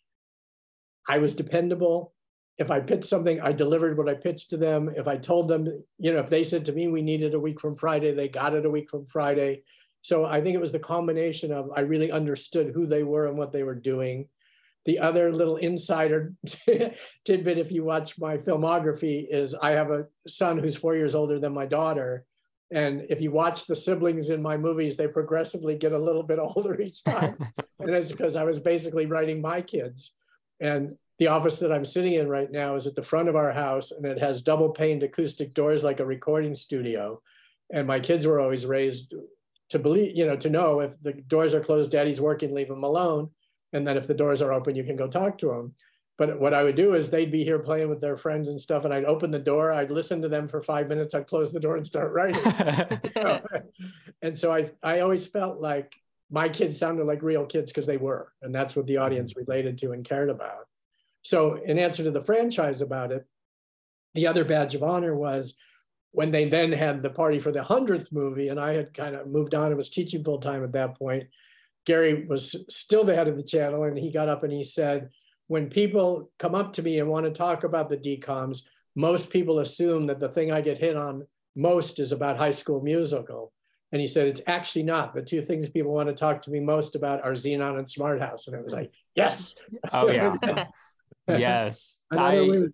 I was dependable. If I pitched something, I delivered what I pitched to them. If I told them, you know, if they said to me, we needed a week from Friday, they got it a week from Friday. So I think it was the combination of I really understood who they were and what they were doing. The other little insider <laughs> tidbit, if you watch my filmography, is I have a son who's four years older than my daughter. And if you watch the siblings in my movies, they progressively get a little bit <laughs> older each time. <laughs> and it's because I was basically writing my kids. And the office that I'm sitting in right now is at the front of our house, and it has double paned acoustic doors like a recording studio. And my kids were always raised to believe, you know, to know if the doors are closed, daddy's working, leave him alone. And then if the doors are open, you can go talk to him. But what I would do is they'd be here playing with their friends and stuff, and I'd open the door, I'd listen to them for five minutes, I'd close the door and start writing. <laughs> <laughs> and so I, I always felt like my kids sounded like real kids because they were, and that's what the mm-hmm. audience related to and cared about. So, in answer to the franchise about it, the other badge of honor was when they then had the party for the hundredth movie, and I had kind of moved on and was teaching full time at that point. Gary was still the head of the channel, and he got up and he said, "When people come up to me and want to talk about the DComs, most people assume that the thing I get hit on most is about High School Musical." And he said, "It's actually not. The two things people want to talk to me most about are Zenon and Smart House." And I was like, "Yes." oh yeah. <laughs> Yes. I.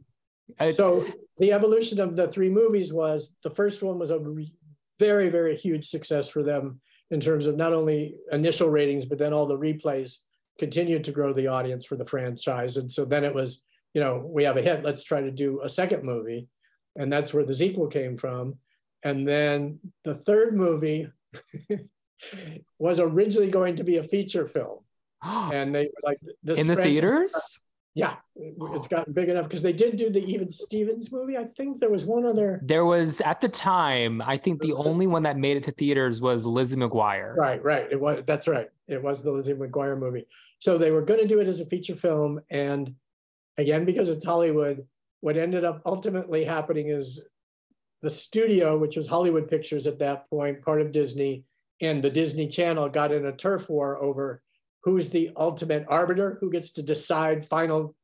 I- so the evolution of the three movies was the first one was a very very huge success for them in terms of not only initial ratings but then all the replays continued to grow the audience for the franchise and so then it was you know, we have a hit, let's try to do a second movie. And that's where the sequel came from. And then the third movie <laughs> was originally going to be a feature film. <gasps> And they were like, this in the theaters. Yeah, oh. it's gotten big enough because they did do the Even Stevens movie. I think there was one other. There was at the time, I think the uh-huh. only one that made it to theaters was Lizzie McGuire. Right, right. It was that's right. It was the Lizzie McGuire movie. So they were going to do it as a feature film, and again, because it's Hollywood, what ended up ultimately happening is the studio, which was Hollywood Pictures at that point, part of Disney, and the Disney Channel got in a turf war over who's the ultimate arbiter, who gets to decide final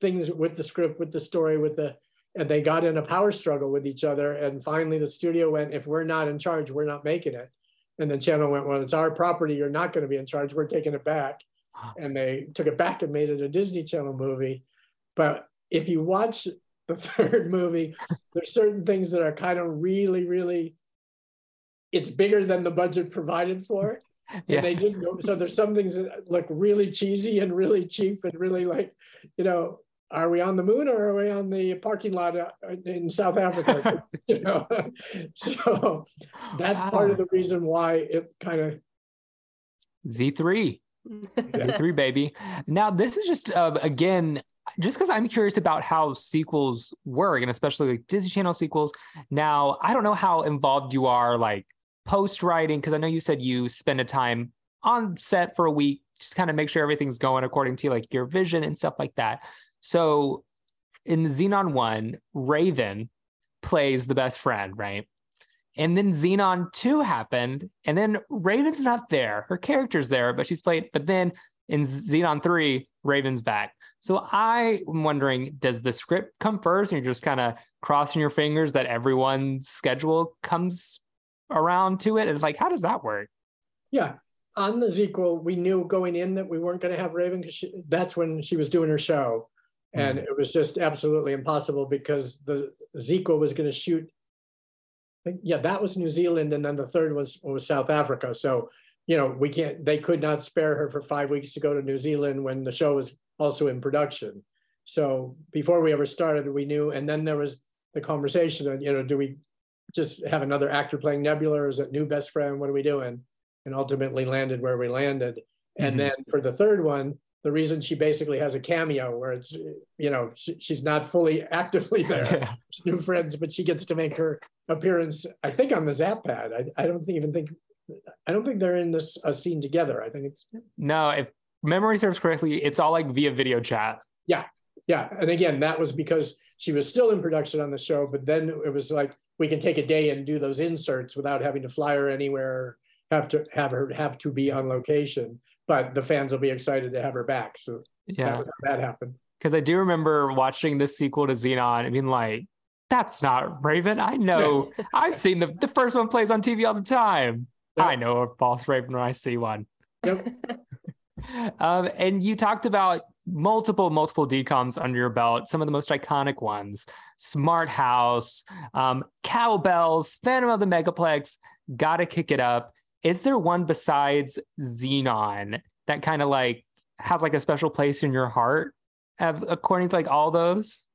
things with the script, with the story, with the and they got in a power struggle with each other. And finally, the studio went, if we're not in charge, we're not making it. And the channel went, well, it's our property. You're not going to be in charge. We're taking it back. And they took it back and made it a Disney Channel movie. But if you watch the <laughs> third movie, there's certain things that are kind of really, really, it's bigger than the budget provided for. And Yeah. they didn't go. So there's some things that look really cheesy and really cheap and really like, you know, are we on the moon or are we on the parking lot uh, in South Africa? <laughs> <laughs> you know, so that's part of the reason why it kind of Z3. Z3, baby. Now, this is just, uh, again, just because I'm curious about how sequels work, and especially like Disney Channel sequels. Now, I don't know how involved you are, like post writing, because I know you said you spend a time on set for a week, just kind of make sure everything's going according to like your vision and stuff like that. So, in Zenon 1, Raven plays the best friend, right? And then Zenon 2 happened, and then Raven's not there. Her character's there, but she's played. But then in Zenon 3, Raven's back. So I am wondering, does the script come first, and you're just kind of crossing your fingers that everyone's schedule comes around to it? And like, how does that work? Yeah. On the sequel, we knew going in that we weren't going to have Raven because that's when she was doing her show. Hmm. And it was just absolutely impossible because the sequel was going to shoot. Yeah, that was New Zealand. And then the third was, was South Africa. So, you know, we can't, they could not spare her for five weeks to go to New Zealand when the show was also in production. So before we ever started, we knew. And then there was the conversation you know, do we just have another actor playing Nebula or is it new best friend? What are we doing? and ultimately landed where we landed. And Mhm. then for the third one, the reason she basically has a cameo where it's, you know, she, she's not fully <laughs> actively there, <laughs> Yeah. It's new friends, but she gets to make her appearance, I think on the Zap pad. I, I don't even think, I don't think they're in this a scene together. I think it's, No, if memory serves correctly, it's all like via video chat. Yeah. Yeah. And again, that was because she was still in production on the show, but then it was like, we can take a day and do those inserts without having to fly her anywhere, have to have her have to be on location. But the fans will be excited to have her back. So Yeah. was how that happened. Because I do remember watching this sequel to Zenon and being like, that's not Raven. I know. <laughs> I've seen the, the first one plays on TV all the time. Yep. I know a false Raven when I see one. Yep. <laughs> Um, and you talked about multiple, multiple DCOMs under your belt, some of the most iconic ones Smart House, um, Cow Belles, Phantom of the Megaplex, Gotta Kick It Up. Is there one besides Zenon that kind of like has like a special place in your heart, according to like all those?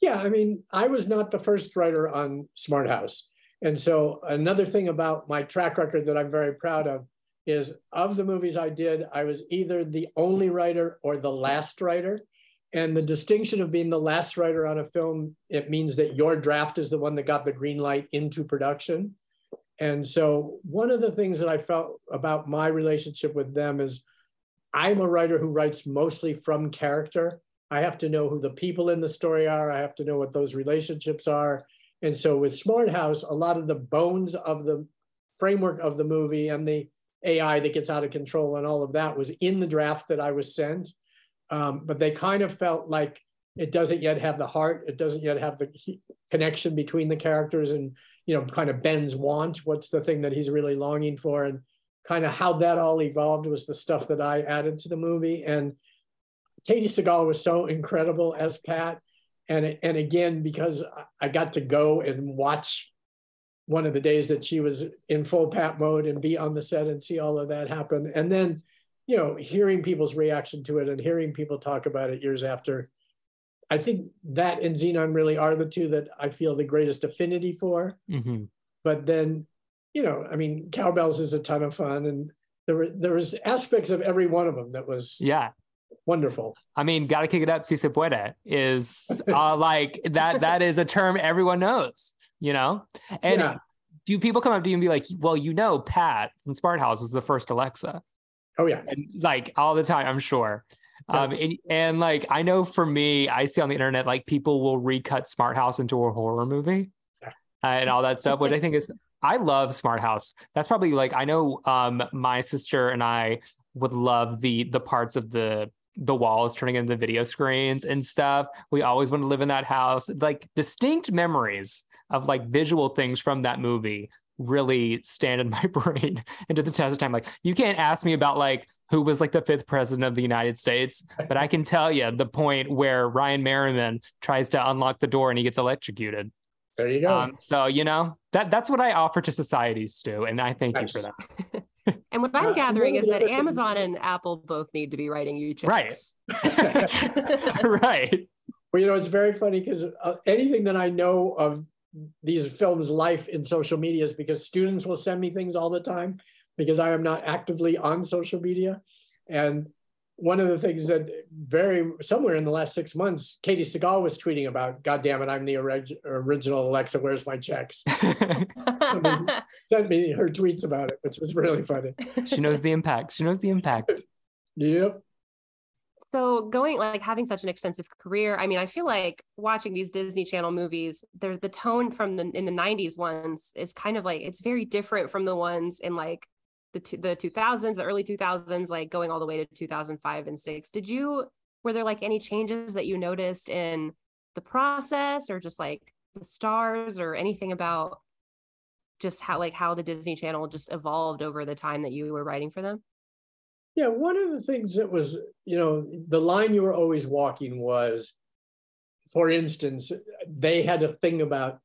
Yeah, I mean, I was not the first writer on Smart House. And so another thing about my track record that I'm very proud of is of the movies I did, I was either the only writer or the last writer. And the distinction of being the last writer on a film, it means that your draft is the one that got the green light into production. And so one of the things that I felt about my relationship with them is I'm a writer who writes mostly from character. I have to know who the people in the story are. I have to know what those relationships are. And so with Smart House, a lot of the bones of the framework of the movie and the AI that gets out of control and all of that was in the draft that I was sent. Um, but they kind of felt like it doesn't yet have the heart. It doesn't yet have the connection between the characters and, you know, kind of Ben's want. What's the thing that he's really longing for? And kind of how that all evolved was the stuff that I added to the movie. And Katey Sagal was so incredible as Pat. And, and again, because I got to go and watch one of the days that she was in full Pat mode and be on the set and see all of that happen. And then, you know, hearing people's reaction to it and hearing people talk about it years after, I think that and zenon really are the two that I feel the greatest affinity for. hmm But then, you know, I mean, Cow Belles is a ton of fun, and there were there was aspects of every one of them that was Yeah. wonderful. I mean, gotta kick it up, si se puede is uh, <laughs> like that. That is a term everyone knows, you know. And Yeah. do people come up to you and be like, "Well, you know, Pat from Smart House was the first Alexa," Oh yeah, and like all the time, I'm sure. Um, and, and like I know for me, I see on the internet like people will recut Smart House into a horror movie Yeah. uh, and all that stuff, which I think is I love Smart House. That's probably like I know um, my sister and I would love the the parts of the the walls turning into video screens and stuff. We always want to live in that house. Like distinct memories of like visual things from that movie really stand in <laughs> my brain and into the test of time. Like you can't ask me about like who was like the fifth president of the United States, but I can tell you the point where Ryan Merriman tries to unlock the door and he gets electrocuted. there you go. Um, so you know that that's what I offer to society, Stu, and I thank you for that. And what Uh, I'm gathering is that <laughs> Amazon and Apple both need to be writing you Right. <laughs> right. Well, you know, it's very funny because uh, anything that I know of these films' life in social media is because students will send me things all the time because I am not actively on social media. And one of the things that very somewhere in the last six months, Katey Sagal was tweeting about, God damn it, I'm the orig- original Alexa, where's my checks? <laughs> Sent me her tweets about it, which was really funny. she knows the impact. She knows the impact. <laughs> Yep. So going like having such an extensive career, I mean, I feel like watching these Disney Channel movies, there's the tone from the in the 90s ones is kind of like it's very different from the ones in like the the 2000s, the early 2000s, like going all the way to 2005 and 6. Did you were there like any changes that you noticed in the process or just like the stars or anything about just how like how the Disney Channel just evolved over the time that you were writing for them? Yeah, one of the things that was, you know, the line you were always walking was, for instance, they had a thing about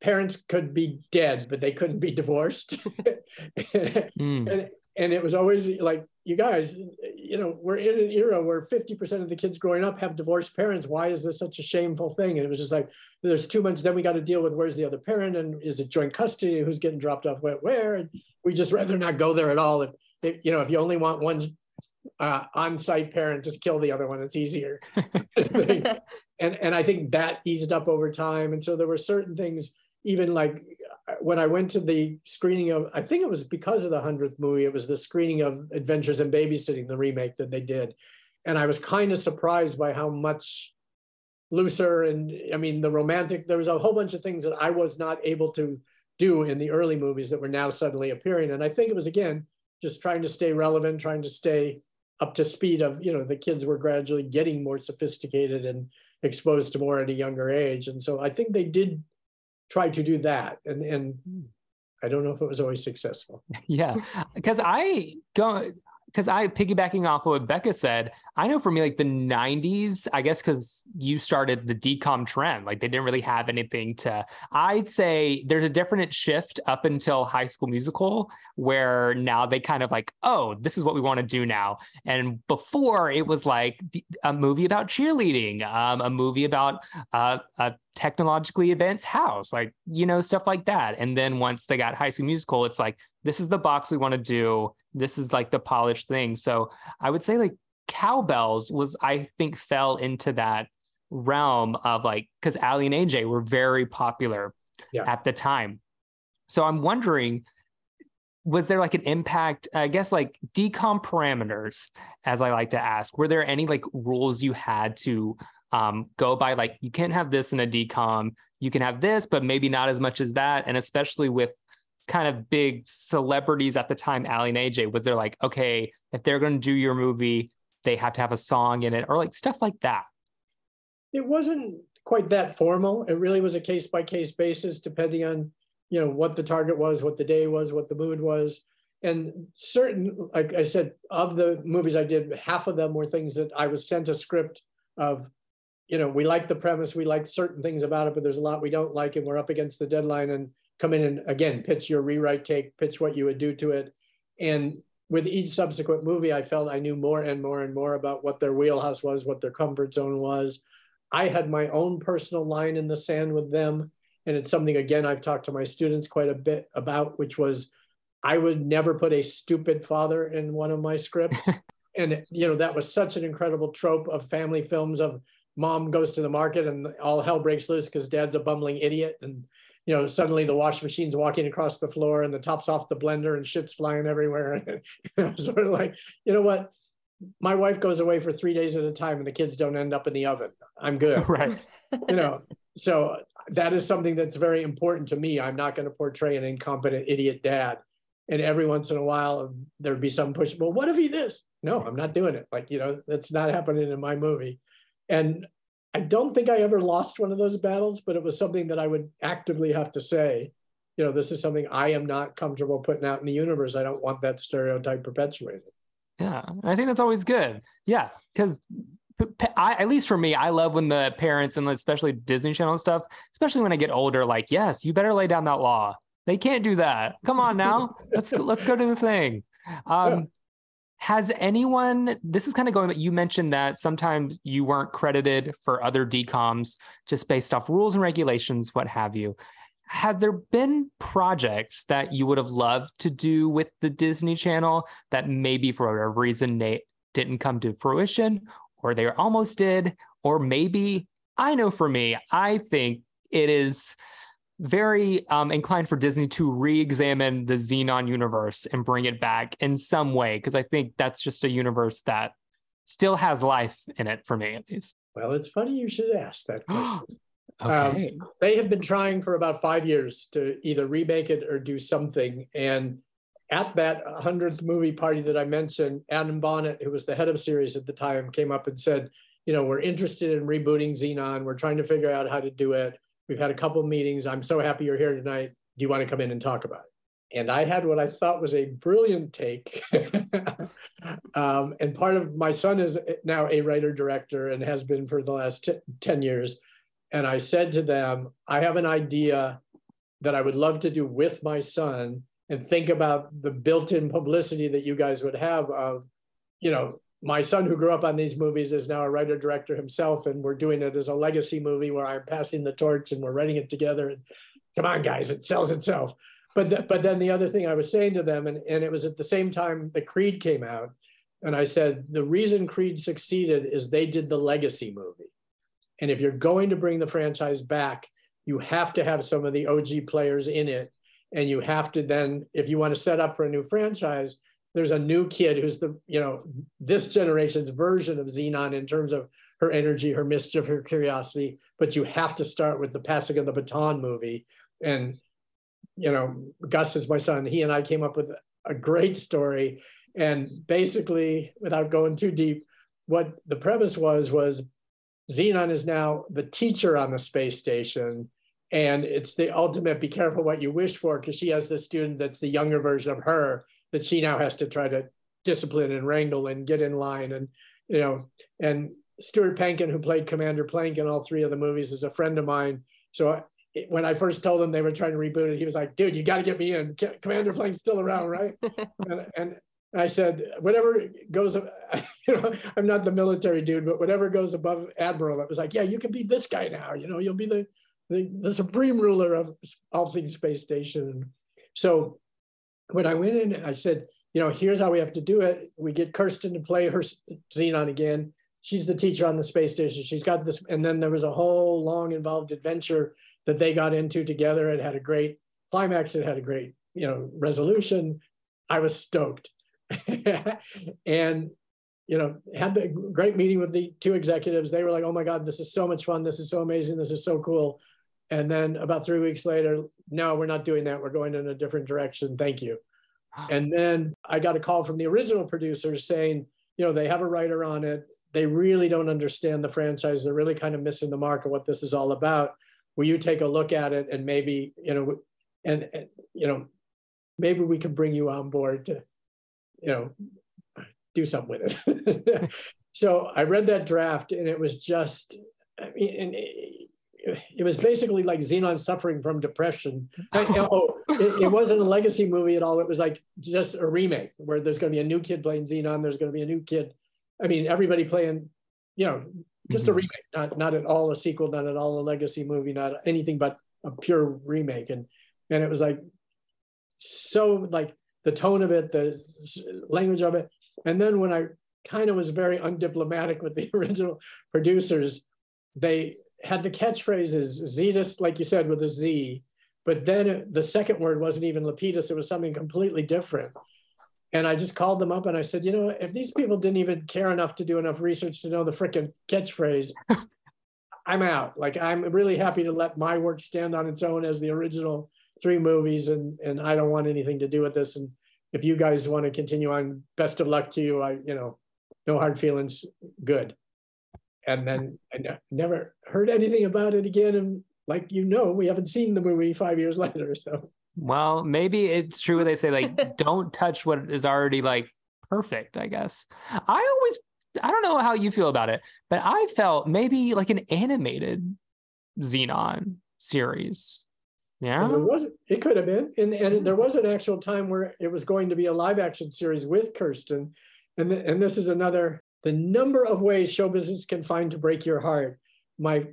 parents could be dead, but they couldn't be divorced. <laughs> Mm. and, and it was always like, you guys, you know, we're in an era where 50% of the kids growing up have divorced parents. Why is this such a shameful thing? And it was just like, there's too much. Then we got to deal with where's the other parent and is it joint custody? Who's getting dropped off where? where? And we just rather not go there at all. If, if you know, if you only want one uh, on-site parent, just kill the other one. It's easier. <laughs> <laughs> and and I think that eased up over time. And so there were certain things, even like uh, when I went to the screening of, I think it was because of the hundredth movie. It was the screening of Adventures in Babysitting, the remake that they did, and I was kind of surprised by how much looser and I mean the romantic. There was a whole bunch of things that I was not able to do in the early movies that were now suddenly appearing. And I think it was again just trying to stay relevant, trying to stay up to speed of you know the kids were gradually getting more sophisticated and exposed to more at a younger age. And so i think they did try to do that. And and i don't know if it was always successful. <laughs> Yeah, because I go because I piggybacking off of what Becca said. I know for me, like the '90s, I guess because you started the DCOM trend, like they didn't really have anything to. I'd say there's a definite shift up until High School Musical, where now they kind of like, oh, this is what we want to do now. And before it was like a movie about cheerleading, um, a movie about uh, a technologically advanced house, like you know stuff like that. And then once they got High School Musical, it's like this is the box we want to do. This is like the polished thing. So I would say like Cow Belles was I think fell into that realm of like because Aly and AJ were very popular Yeah. at the time. So I'm wondering was there like an impact i guess like DCOM parameters as i like to ask were there any like rules you had to um, go by like you can't have this in a DCOM. You can have this but maybe not as much as that. And especially with kind of big celebrities at the time aly and aj was there like okay if they're going to do your movie they have to have a song in it or like stuff like that. It wasn't quite that formal. It really was a case by case basis depending on you know what the target was what the day was what the mood was. And certain like i said of the movies i did half of them were things that i was sent a script of you know we like the premise we like certain things about it but there's a lot we don't like and we're up against the deadline and come in and again pitch your rewrite take pitch what you would do to it and with each subsequent movie i felt i knew more and more and more about what their wheelhouse was what their comfort zone was I had my own personal line in the sand with them. And it's something, again, I've talked to my students quite a bit about, which was I would never put a stupid father in one of my scripts. <laughs> and, you know, that was such an incredible trope of family films of mom goes to the market and all hell breaks loose because dad's a bumbling idiot. And, you know, suddenly the wash machine's walking across the floor and the top's off the blender and shit's flying everywhere. <laughs> sort of like, you know what? My wife goes away for three days at a time and the kids don't end up in the oven. I'm good. <laughs> Right. <laughs> you know, so that is something that's very important to me. I'm not going to portray an incompetent idiot dad. And every once in a while, there'd be some push. Well, what if he this? No, I'm not doing it. Like, you know, that's not happening in my movie. And I don't think I ever lost one of those battles, but it was something that I would actively have to say, you know, this is something I am not comfortable putting out in the universe. I don't want that stereotype perpetuated. Yeah, I think that's always good. Yeah, because I, at least for me, I love when the parents and especially Disney Channel stuff, especially when I get older, like, yes, you better lay down that law. They can't do that. Come on now, <laughs> let's let's go to the thing. Um, has anyone? This is kind of going. But you mentioned that sometimes you weren't credited for other DCOMs just based off rules and regulations, what have you. Have there been projects that you would have loved to do with the Disney Channel that maybe for whatever reason they didn't come to fruition, or they almost did, or maybe I know for me, I think it is very um, inclined for Disney to re-examine the Zenon universe and bring it back in some way because I think that's just a universe that still has life in it for me at least. Well, it's funny you should ask that <gasps> question. okay. Um, they have been trying for about five years to either remake it or do something. And at that 100th movie party that I mentioned, Adam Bonnett, who was the head of series at the time, came up and said, you know, we're interested in rebooting Zenon. We're trying to figure out how to do it. We've had a couple meetings. I'm so happy you're here tonight. Do you want to come in and talk about it? And I had what I thought was a brilliant take. <laughs> um, and part of my son is now a writer director and has been for the last t- 10 years. And I said to them, I have an idea that I would love to do with my son and think about the built-in publicity that you guys would have of, you know, my son who grew up on these movies is now a writer director himself and we're doing it as a legacy movie where i'm passing the torch and we're writing it together. And come on guys it sells itself. But the, but then the other thing i was saying to them and, and it was at the same time that creed came out and i said the reason creed succeeded is they did the legacy movie. And if you're going to bring the franchise back you have to have some of the og players in it. And you have to then if you want to set up for a new franchise there's a new kid who's the you know this generation's version of zenon in terms of her energy her mischief her curiosity but you have to start with the passing of the baton movie. And you know gus is my son. He and i came up with a great story. And basically without going too deep what the premise was was zenon is now the teacher on the space station. And it's the ultimate be careful what you wish for because she has the student that's the younger version of her that she now has to try to discipline and wrangle and get in line and you know and Stuart Pankin who played Commander Plank in all three of the movies is a friend of mine so when I first told him they were trying to reboot it he was like dude you got to get me in Commander Plank's still around right <laughs> and, and I said, whatever goes, <laughs> you know, I'm not the military dude, but whatever goes above admiral, it was like, yeah, you can be this guy now. You know, you'll be the the, the supreme ruler of all things space station. So when I went in, I said, you know, here's how we have to do it. We get Kirsten to play her Zenon again. She's the teacher on the space station. She's got this, and then there was a whole long involved adventure that they got into together. It had a great climax. It had a great, you know, resolution. I was stoked, <laughs> and you know, had the great meeting with the two executives. They were like, "Oh my God, this is so much fun! This is so amazing! This is so cool!" And then about three weeks later, no, we're not doing that. We're going in a different direction. Thank you. And then I got a call from the original producers saying, you know, they have a writer on it. They really don't understand the franchise. They're really kind of missing the mark of what this is all about. Will you take a look at it and maybe, you know, and, and you know, maybe we can bring you on board to, you know, do something with it. <laughs> so I read that draft and it was just, I mean, and it was basically like Zenon suffering from depression. <laughs> oh, it, it, wasn't a legacy movie at all. It was like just a remake where there's going to be a new kid playing Zenon. There's going to be a new kid. I mean, everybody playing, you know, just Mhm. a remake, not not at all a sequel, not at all a legacy movie, not anything but a pure remake. And and it was like so like the tone of it, the language of it. And then when I kind of was very undiplomatic with the <laughs> original producers, they had the catchphrases Zetus, like you said, with a Z, but then the second word wasn't even Lapidus, it was something completely different. And I just called them up and I said, you know, if these people didn't even care enough to do enough research to know the frickin' catchphrase, <laughs> I'm out. Like I'm really happy to let my work stand on its own as the original three movies, and and I don't want anything to do with this. And if you guys want to continue on, best of luck to you. I, you know, no hard feelings. Good. And then I ne- never heard anything about it again. And like you know, we haven't seen the movie five years <laughs> later. So Well, maybe it's true what they say, like, <laughs> don't touch what is already like perfect, I guess. I always, I don't know how you feel about it, but I felt maybe like an animated Zenon series. Yeah. there wasn't. It could have been, and and there was an actual time where it was going to be a live action series with Kirsten, and th- and this is another. The number of ways show business can find to break your heart. My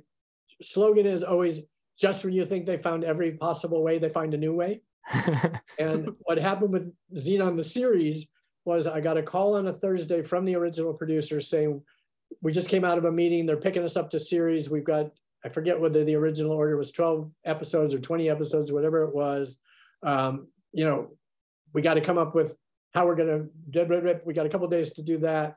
slogan is always just when you think they found every possible way, they find a new way. <laughs> And what happened with Zenon the series was I got a call on a Thursday from the original producer saying, we just came out of a meeting. They're picking us up to series. We've got, I forget whether the original order was 12 episodes or 20 episodes, whatever it was. Um, you know, we got to come up with how we're going to, we got a couple days to do that.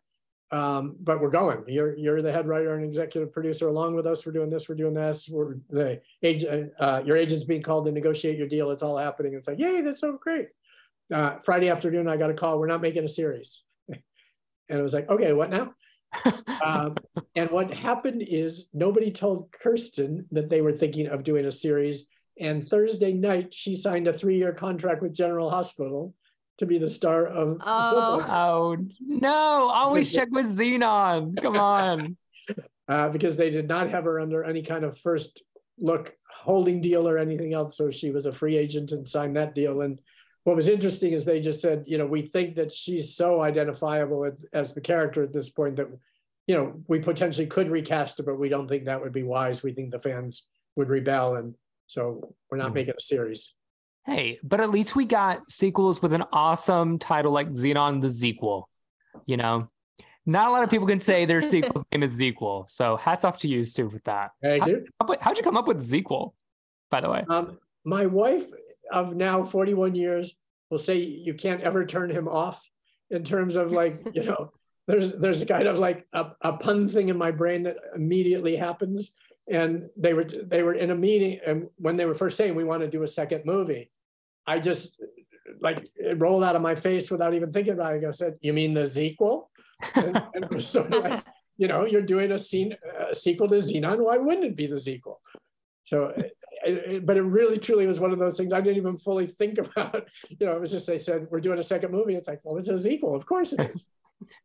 Um, but we're going. You're you're the head writer and executive producer along with us. We're doing this. We're doing that. We're the agent. Uh, your agent's being called to negotiate your deal. It's all happening. It's like, yay, that's so great. Uh, Friday afternoon, I got a call. We're not making a series, <laughs> and it was like, okay, what now? <laughs> um, and what happened is nobody told Kirsten that they were thinking of doing a series. And Thursday night, she signed a three-year contract with General Hospital to be the star of. the soap Oh. oh, no. Always check with Zenon. Come on. <laughs> uh, because they did not have her under any kind of first look holding deal or anything else. So she was a free agent and signed that deal. And what was interesting is they just said, you know, we think that she's so identifiable as, as the character at this point that, you know, we potentially could recast her, but we don't think that would be wise. We think the fans would rebel. And so we're not Mhm. making a series. Hey, but at least we got sequels with an awesome title like Zenon the Zequel. You know, not a lot of people can say their sequel's <laughs> name is Sequel. So hats off to you, Stu, with that. I How- do. How- How'd you come up with Sequel, by the way? Um, my wife of now 41 years will say you can't ever turn him off in terms of like, you know, <laughs> there's there's kind of like a, a pun thing in my brain that immediately happens. And they were they were in a meeting and when they were first saying we want to do a second movie, I just like it rolled out of my face without even thinking about it. I said, "You mean the sequel?" And, <laughs> and it was sort of like, you know, you're doing a scene a sequel to Zenon. Why wouldn't it be the sequel? So it- it- but it really truly was one of those things I didn't even fully think <laughs> about. You know, it was just they said we're doing a second movie. It's like, well, it's a sequel. Of course it is.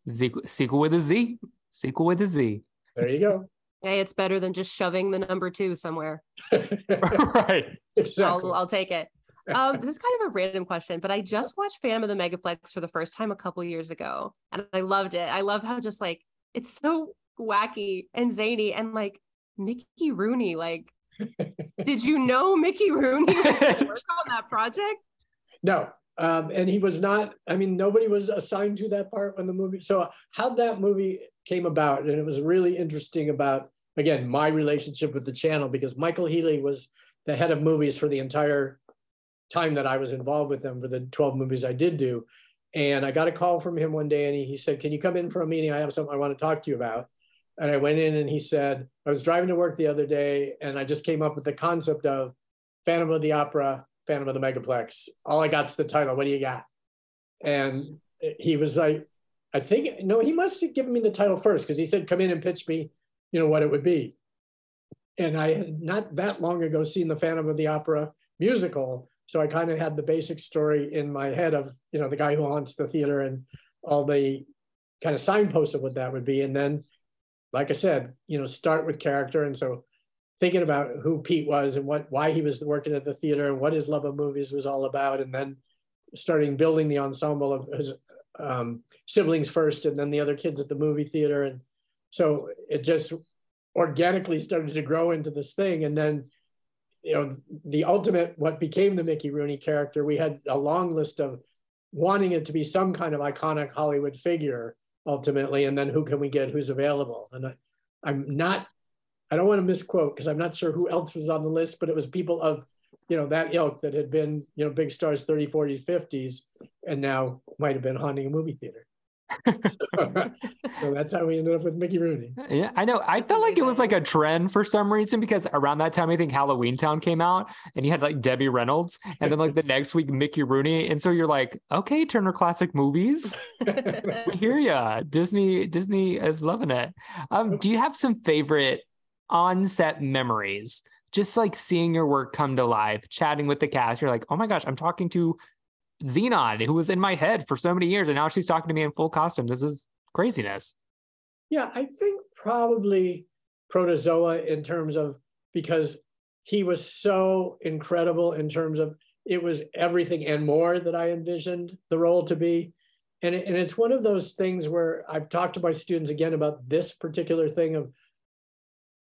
Sequel, sequel with a Z. Sequel with a Z. there you go. Hey, it's better than just shoving the number two somewhere. <laughs> right. exactly. I'll, I'll take it. Um, this is kind of a random question, but I just watched Phantom of the Megaplex for the first time a couple years ago, and I loved it. I love how just like it's so wacky and zany, and like Mickey Rooney. Like, <laughs> did you know Mickey Rooney was work on that project? No. Um, and he was not, I mean, nobody was assigned to that part when the movie. So, how that movie came about, and it was really interesting about, again, my relationship with the channel because Michael Healy was the head of movies for the entire time that I was involved with them for the 12 movies I did do. And I got a call from him one day and he, he said, Can you come in for a meeting? I have something I want to talk to you about. And I went in and he said, I was driving to work the other day and I just came up with the concept of Phantom of the Opera, Phantom of the Megaplex. All I got's the title. What do you got? And he was like, I think, no, he must have given me the title first because he said, come in and pitch me, you know, what it would be. And I had not that long ago seen the Phantom of the Opera musical. So I kind of had the basic story in my head of, you know, the guy who haunts the theater and all the kind of signposts of what that would be. And then, like I said, you know, start with character. And so thinking about who Pete was and what why he was working at the theater and what his love of movies was all about, and then starting building the ensemble of his um, siblings first, and then the other kids at the movie theater, and so it just organically started to grow into this thing. And then, you know, the ultimate, what became the Mickey Rooney character, we had a long list of wanting it to be some kind of iconic Hollywood figure ultimately. And then who can we get who's available? And I, I'm not, I don't want to misquote because I'm not sure who else was on the list, but it was people of, you know, that ilk that had been, you know, big stars 30, 40s, 50s, and now might have been haunting a movie theater. <laughs> so that's how we ended up with Mickey Rooney. Yeah, I know. I felt like it was like a trend for some reason because around that time I think Halloweentown came out and you had like Debbie Reynolds and then like the <laughs> next week Mickey Rooney and so you're like, okay, Turner Classic Movies, we hear ya. Disney Disney is loving it. Um, do you have some favorite on-set memories? Just like seeing your work come to life, chatting with the cast, you're like, oh my gosh, I'm talking to Zenon, who was in my head for so many years, and now she's talking to me in full costume. This is craziness. Yeah, I think probably Protozoa in terms of because he was so incredible in terms of it was everything and more that I envisioned the role to be. And, and it's one of those things where I've talked to my students again about this particular thing of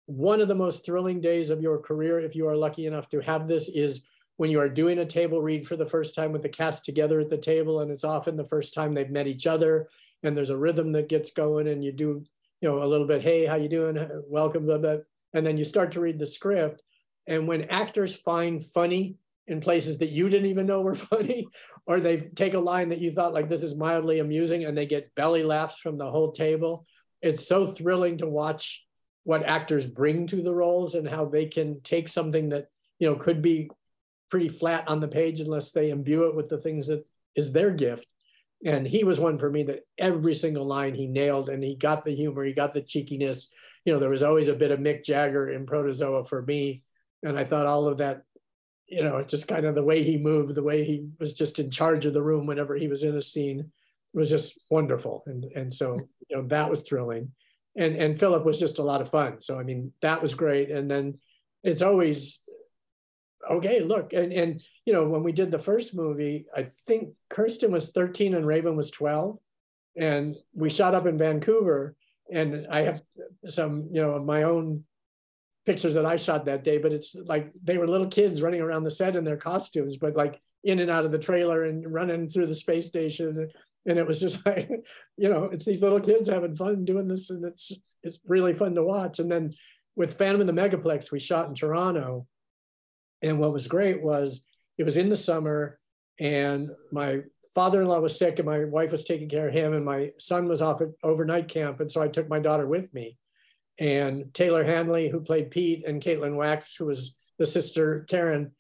one of the most thrilling days of your career, if you are lucky enough to have this, is when you are doing a table read for the first time with the cast together at the table, and it's often the first time they've met each other, and there's a rhythm that gets going, and you do, you know, a little bit, hey, how you doing? Welcome, blah, blah. and then you start to read the script. And when actors find funny in places that you didn't even know were <laughs> funny, or they take a line that you thought like this is mildly amusing, and they get belly laughs from the whole table, it's so thrilling to watch what actors bring to the roles and how they can take something that you know could be pretty flat on the page unless they imbue it with the things that is their gift. And he was one for me that every single line he nailed and he got the humor, he got the cheekiness. You know, there was always a bit of Mick Jagger in Protozoa for me. And I thought all of that, you know, just kind of the way he moved, the way he was just in charge of the room whenever he was in a scene was just wonderful. And and so, you know, that was thrilling. And and Philip was just a lot of fun. So I mean, that was great. And then it's always okay, look, and and you know, when we did the first movie, I think Kirsten was 13 and Raven was 12, and we shot up in Vancouver, and I have some, you know, my own pictures that I shot that day, but it's like they were little kids running around the set in their costumes, but like in and out of the trailer and running through the space station. And it was just <laughs> like, you know, it's these little kids having fun doing this, and it's it's really fun to watch. And then with Phantom in the Megaplex, we shot in Toronto, and what was great was it was in the summer, and my father-in-law was sick, and my wife was taking care of him, and my son was off at overnight camp, and so I took my daughter with me. And Taylor Handley, who played Pete, and Caitlin Wachs, who was the sister Karen,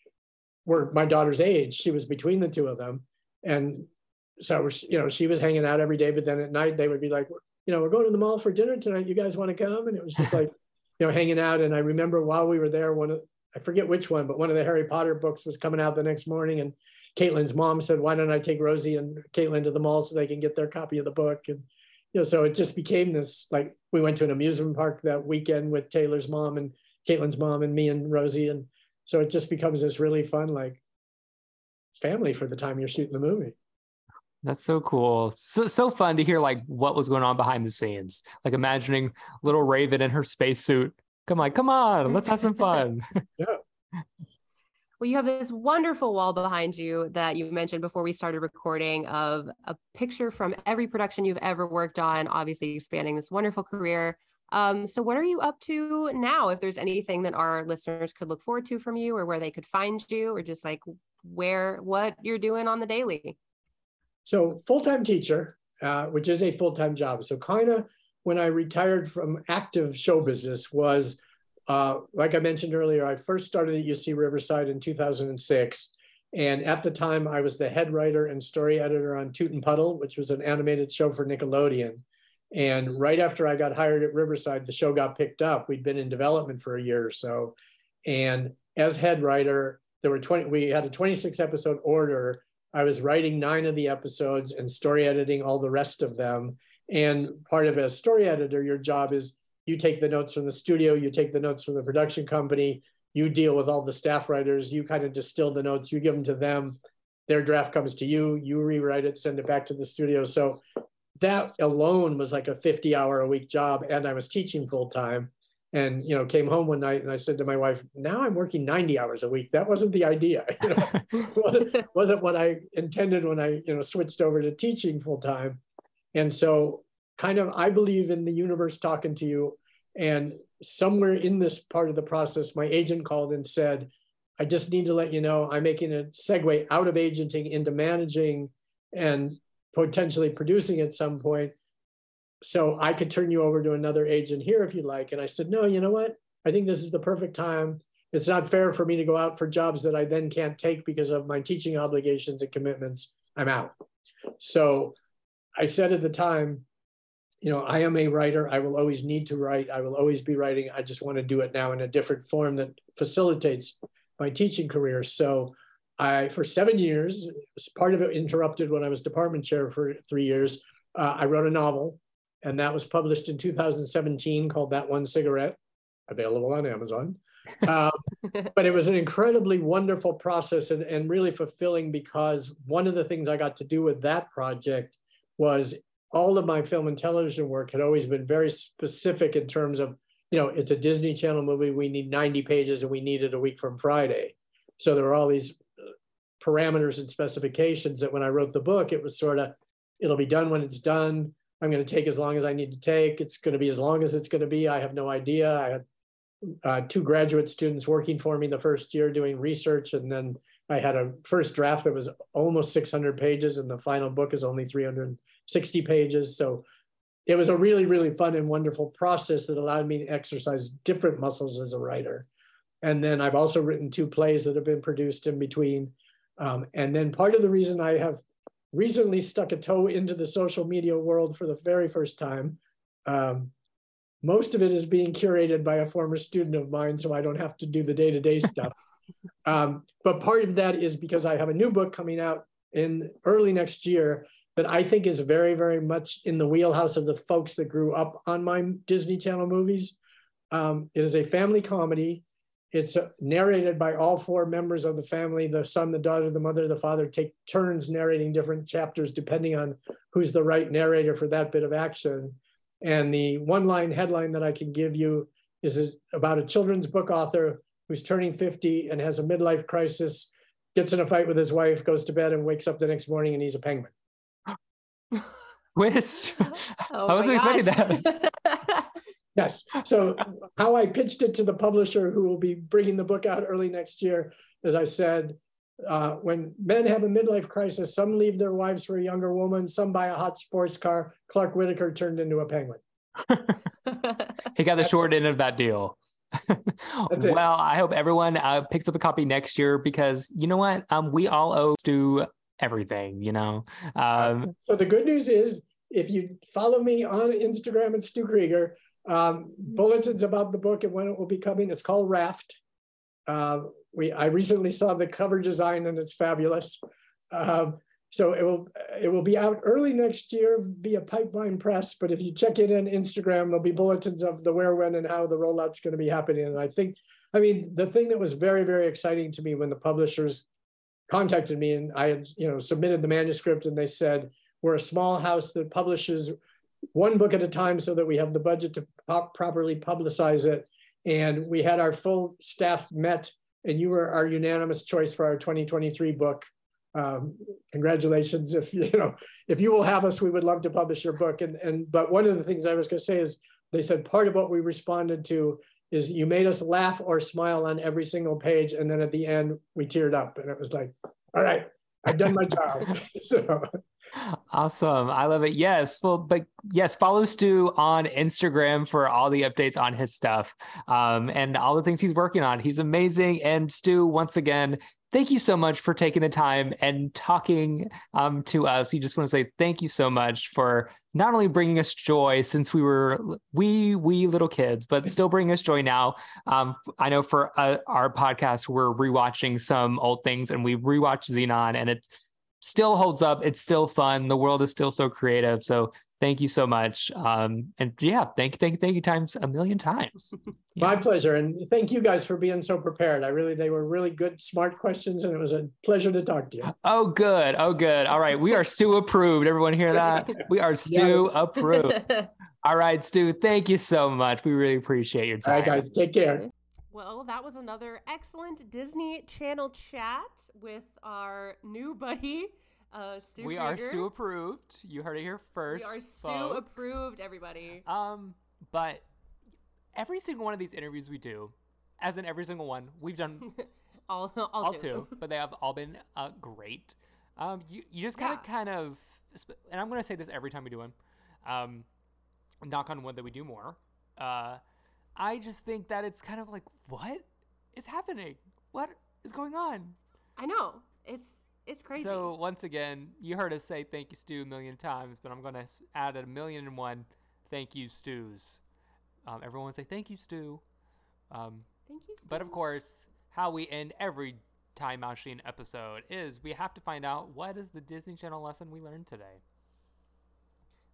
were my daughter's age. She was between the two of them, and so you know she was hanging out every day. But then at night they would be like, you know, we're going to the mall for dinner tonight. You guys want to come? And it was just <laughs> like, you know, hanging out. And I remember while we were there, one of I forget which one, but one of the Harry Potter books was coming out the next morning, and Caitlin's mom said, "Why don't I take Rosie and Caitlin to the mall so they can get their copy of the book?" And you know, so it just became this like we went to an amusement park that weekend with Taylor's mom and Caitlin's mom and me and Rosie, and so it just becomes this really fun like family for the time you're shooting the movie. That's so cool. So so fun to hear like what was going on behind the scenes. Like imagining little Raven in her spacesuit come on, come on, let's have some <laughs> fun. yeah. Well, you have this wonderful wall behind you that you mentioned before we started recording of a picture from every production you've ever worked on, obviously expanding this wonderful career. Um, so, what are you up to now? If there's anything that our listeners could look forward to from you, or where they could find you, or just like where what you're doing on the daily. So, full time teacher, uh, which is a full time job. So, kind of when I retired from active show business was, uh, like I mentioned earlier, I first started at UC Riverside in 2006. And at the time, I was the head writer and story editor on Toot and Puddle, which was an animated show for Nickelodeon. And right after I got hired at Riverside, the show got picked up. We'd been in development for a year or so. And as head writer, there were 20, we had a 26 episode order. I was writing nine of the episodes and story editing all the rest of them. And part of as story editor, your job is you take the notes from the studio, you take the notes from the production company, you deal with all the staff writers, you kind of distill the notes, you give them to them, their draft comes to you, you rewrite it, send it back to the studio. So that alone was like a 50 hour a week job. And I was teaching full time. and you know came home one night and i said to my wife now i'm working 90 hours a week that wasn't the idea <laughs> you know <laughs> <laughs> wasn't what i intended when i you know switched over to teaching full time and so kind of i believe in the universe talking to you and somewhere in this part of the process my agent called and said i just need to let you know i'm making a segue out of agenting into managing and potentially producing at some point so I could turn you over to another agent here if you'd like. And I said, no, you know what? I think this is the perfect time. It's not fair for me to go out for jobs that I then can't take because of my teaching obligations and commitments. I'm out. So I said at the time, you know, I am a writer. I will always need to write. I will always be writing. I just want to do it now in a different form that facilitates my teaching career. So I, for seven years, part of it interrupted when I was department chair for three years. Uh, I wrote a novel and that was published in 2017 called That One Cigarette, available on Amazon. <laughs> Um, but it was an incredibly wonderful process and, and really fulfilling because one of the things I got to do with that project was all of my film and television work had always been very specific in terms of, you know, it's a Disney Channel movie, we need 90 pages and we need it a week from Friday. So there were all these uh, parameters and specifications that when I wrote the book, it was sort of, it'll be done when it's done I'm going to take as long as I need to take. It's going to be as long as it's going to be. I have no idea. I had uh, two graduate students working for me the first year doing research, and then I had a first draft that was almost 600 pages, and the final book is only 360 pages. So it was a really, really fun and wonderful process that allowed me to exercise different muscles as a writer. And then I've also written two plays that have been produced in between. Um, and then part of the reason I have recently stuck a toe into the social media world for the very first time. Um, most of it is being curated by a former student of mine, so I don't have to do the day to day stuff. Um, but part of that is because I have a new book coming out in early next year that I think is very, very much in the wheelhouse of the folks that grew up on my Disney Channel movies. Um, it is a family comedy it's uh, narrated by all four members of the family the son the daughter the mother the father take turns narrating different chapters depending on who's the right narrator for that bit of action and the one line headline that i can give you is about a children's book author who's turning 50 and has a midlife crisis gets in a fight with his wife goes to bed and wakes up the next morning and he's a penguin <laughs> twist <laughs> oh i wasn't expecting that <laughs> Yes. So how I pitched it to the publisher who will be bringing the book out early next year, as I said, uh, when men have a midlife crisis, some leave their wives for a younger woman, some buy a hot sports car. Clark Whitaker turned into a penguin. he got the short end of that deal. <laughs> well, I hope everyone uh, picks up a copy next year because you know what? Um, we all owe Stu everything, you know. Um, so the good news is if you follow me on Instagram at Stu Krieger, um, bulletins about the book and when it will be coming. It's called Raft. Uh, we I recently saw the cover design and it's fabulous. Um, so it will uh, it will be out early next year via Pipeline Press. But if you check it on Instagram, there'll be bulletins of the where, when, and how the rollout's going to be happening. And I think, I mean, the thing that was very very exciting to me when the publishers contacted me and I had you know submitted the manuscript and they said we're a small house that publishes one book at a time so that we have the budget to pop, properly publicize it. And we had our full staff met, and you were our unanimous choice for our 2023 book. Um, congratulations! If <laughs> you know, if you will have us, we would love to publish your book. And and but one of the things I was going to say is they said part of what we responded to is you made us laugh or smile on every single page, and then at the end we teared up, and it was like, all right, I've done my job. <laughs> <laughs> so, Awesome. I love it. Yes. Well, but yes, follow Stu on Instagram for all the updates on his stuff um, and all the things he's working on. He's amazing. And Stu, once again, thank you so much for taking the time and talking um, to us. You just want to say thank you so much for not only bringing us joy since we were we we little kids, but still bringing us joy now. Um, I know for uh, our podcast, we're rewatching some old things, and we rewatched Zenon, and it's still holds up. It's still fun. The world is still so creative. So thank you so much. Um, and yeah, thank thank thank you times a million times. <laughs> Yeah. My pleasure, and thank you guys for being so prepared. I really they were really good, smart questions, and it was a pleasure to talk to you. <laughs> Oh, good. Oh, good. All right, we are <laughs> Stu approved. Everyone hear that? We are Stu yeah. approved. All right, Stu, thank you so much. We really appreciate your time. All right, guys, take care. Well, that was another excellent Disney Channel chat with our new buddy, uh, Stu. we are Krieger. Stu approved. You heard it here first. We are Stu folks. approved, everybody. Um, but every single one of these interviews we do, as in every single one, we've done I'll <laughs> all do. two, but they have all been uh, great. Um, you you just gotta Yeah. kind of, and I'm gonna say this every time we do one. Um, knock on wood that we do more. Uh, I just think that it's kind of like, what is happening? What is going on? I know it's it's crazy. So once again, you heard us say thank you, Stu, a million times, but I'm gonna add a million and one thank you, Stews. Um, everyone say thank you, Stu. Um, Thank you. Stu. But of course, how we end every Time Machine episode is we have to find out what is the Disney Channel lesson we learned today.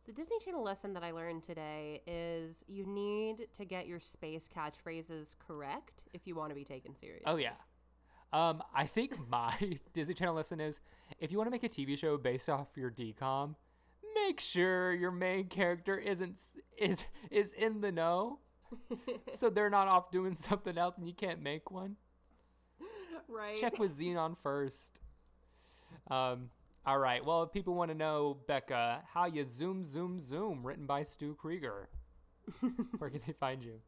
The Disney Channel lesson that I learned today is you need to get your space catchphrases correct if you want to be taken seriously. Oh yeah. Um, I think <laughs> my Disney Channel lesson is if you want to make a TV show based off your DCOM, make sure your main character isn't is is in the know, <laughs> so they're not off doing <laughs> something else and you can't make one. right. Check with Zenon first. Um, all right. Well, if people want to know, Becca, how you zoom, zoom, zoom, written by Stu Krieger, where can they find you?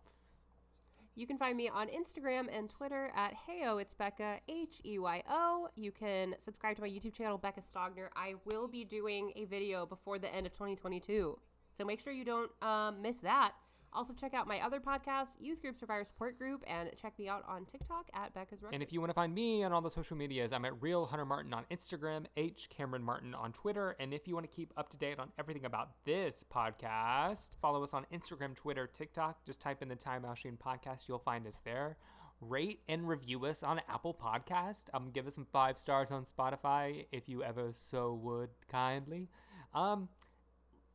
You can find me on Instagram and Twitter at Heyo. It's Becca H E Y O. You can subscribe to my YouTube channel, Becca Stogner. I will be doing a video before the end of 2022, so make sure you don't um, miss that. Also, check out my other podcast, Youth Group Survivor Support Group, and check me out on TikTok at Becca's Records. And if you want to find me on all the social medias, I'm at Real Hunter Martin on Instagram, H Cameron Martin on Twitter. And if you want to keep up to date on everything about this podcast, follow us on Instagram, Twitter, TikTok. Just type in the Time Machine Podcast, you'll find us there. Rate and review us on Apple Podcast. Um, give us some five stars on Spotify if you ever so would kindly. Um,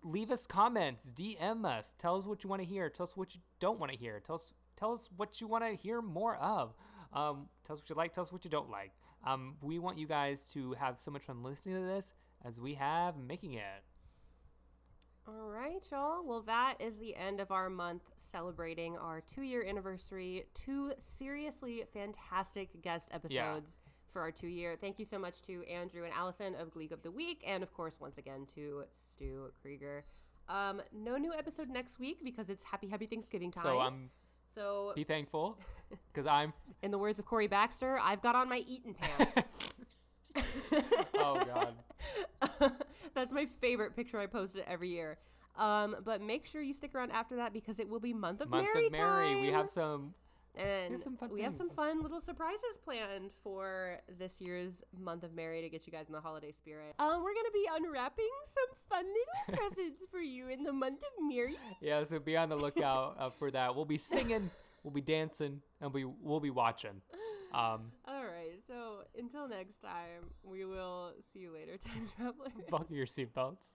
leave us comments, DM us, tell us what you want to hear, tell us what you don't want to hear, tell us tell us what you want to hear more of. Um, tell us what you like, tell us what you don't like. Um, we want you guys to have so much fun listening to this as we have making it. All right, y'all. Well, that is the end of our month celebrating our two year anniversary. Two seriously fantastic guest episodes for our two year. Thank you so much to Andrew and Allison of Gleek of the Week, and of course, once again, to Stu Krieger. Um, no new episode next week because it's Happy Happy Thanksgiving time. So um, so be thankful <laughs> because I'm. in the words of Cory Baxter, I've got on my eating pants. <laughs> <laughs> Oh God. That's my favorite picture I post it every year. Um, but make sure you stick around after that because it will be month of Month Mary of Mary. We have some. And we have some fun little surprises planned for this year's month of Mary to get you guys in the holiday spirit. Um, we're gonna be unwrapping some fun little <laughs> presents for you in the month of Mary. Yeah, so be on the lookout uh, for that. We'll be singing, we'll be dancing, and we we'll be watching. Um, All right, so until next time, we will see you later, <laughs> time travelers. buckle your seatbelts.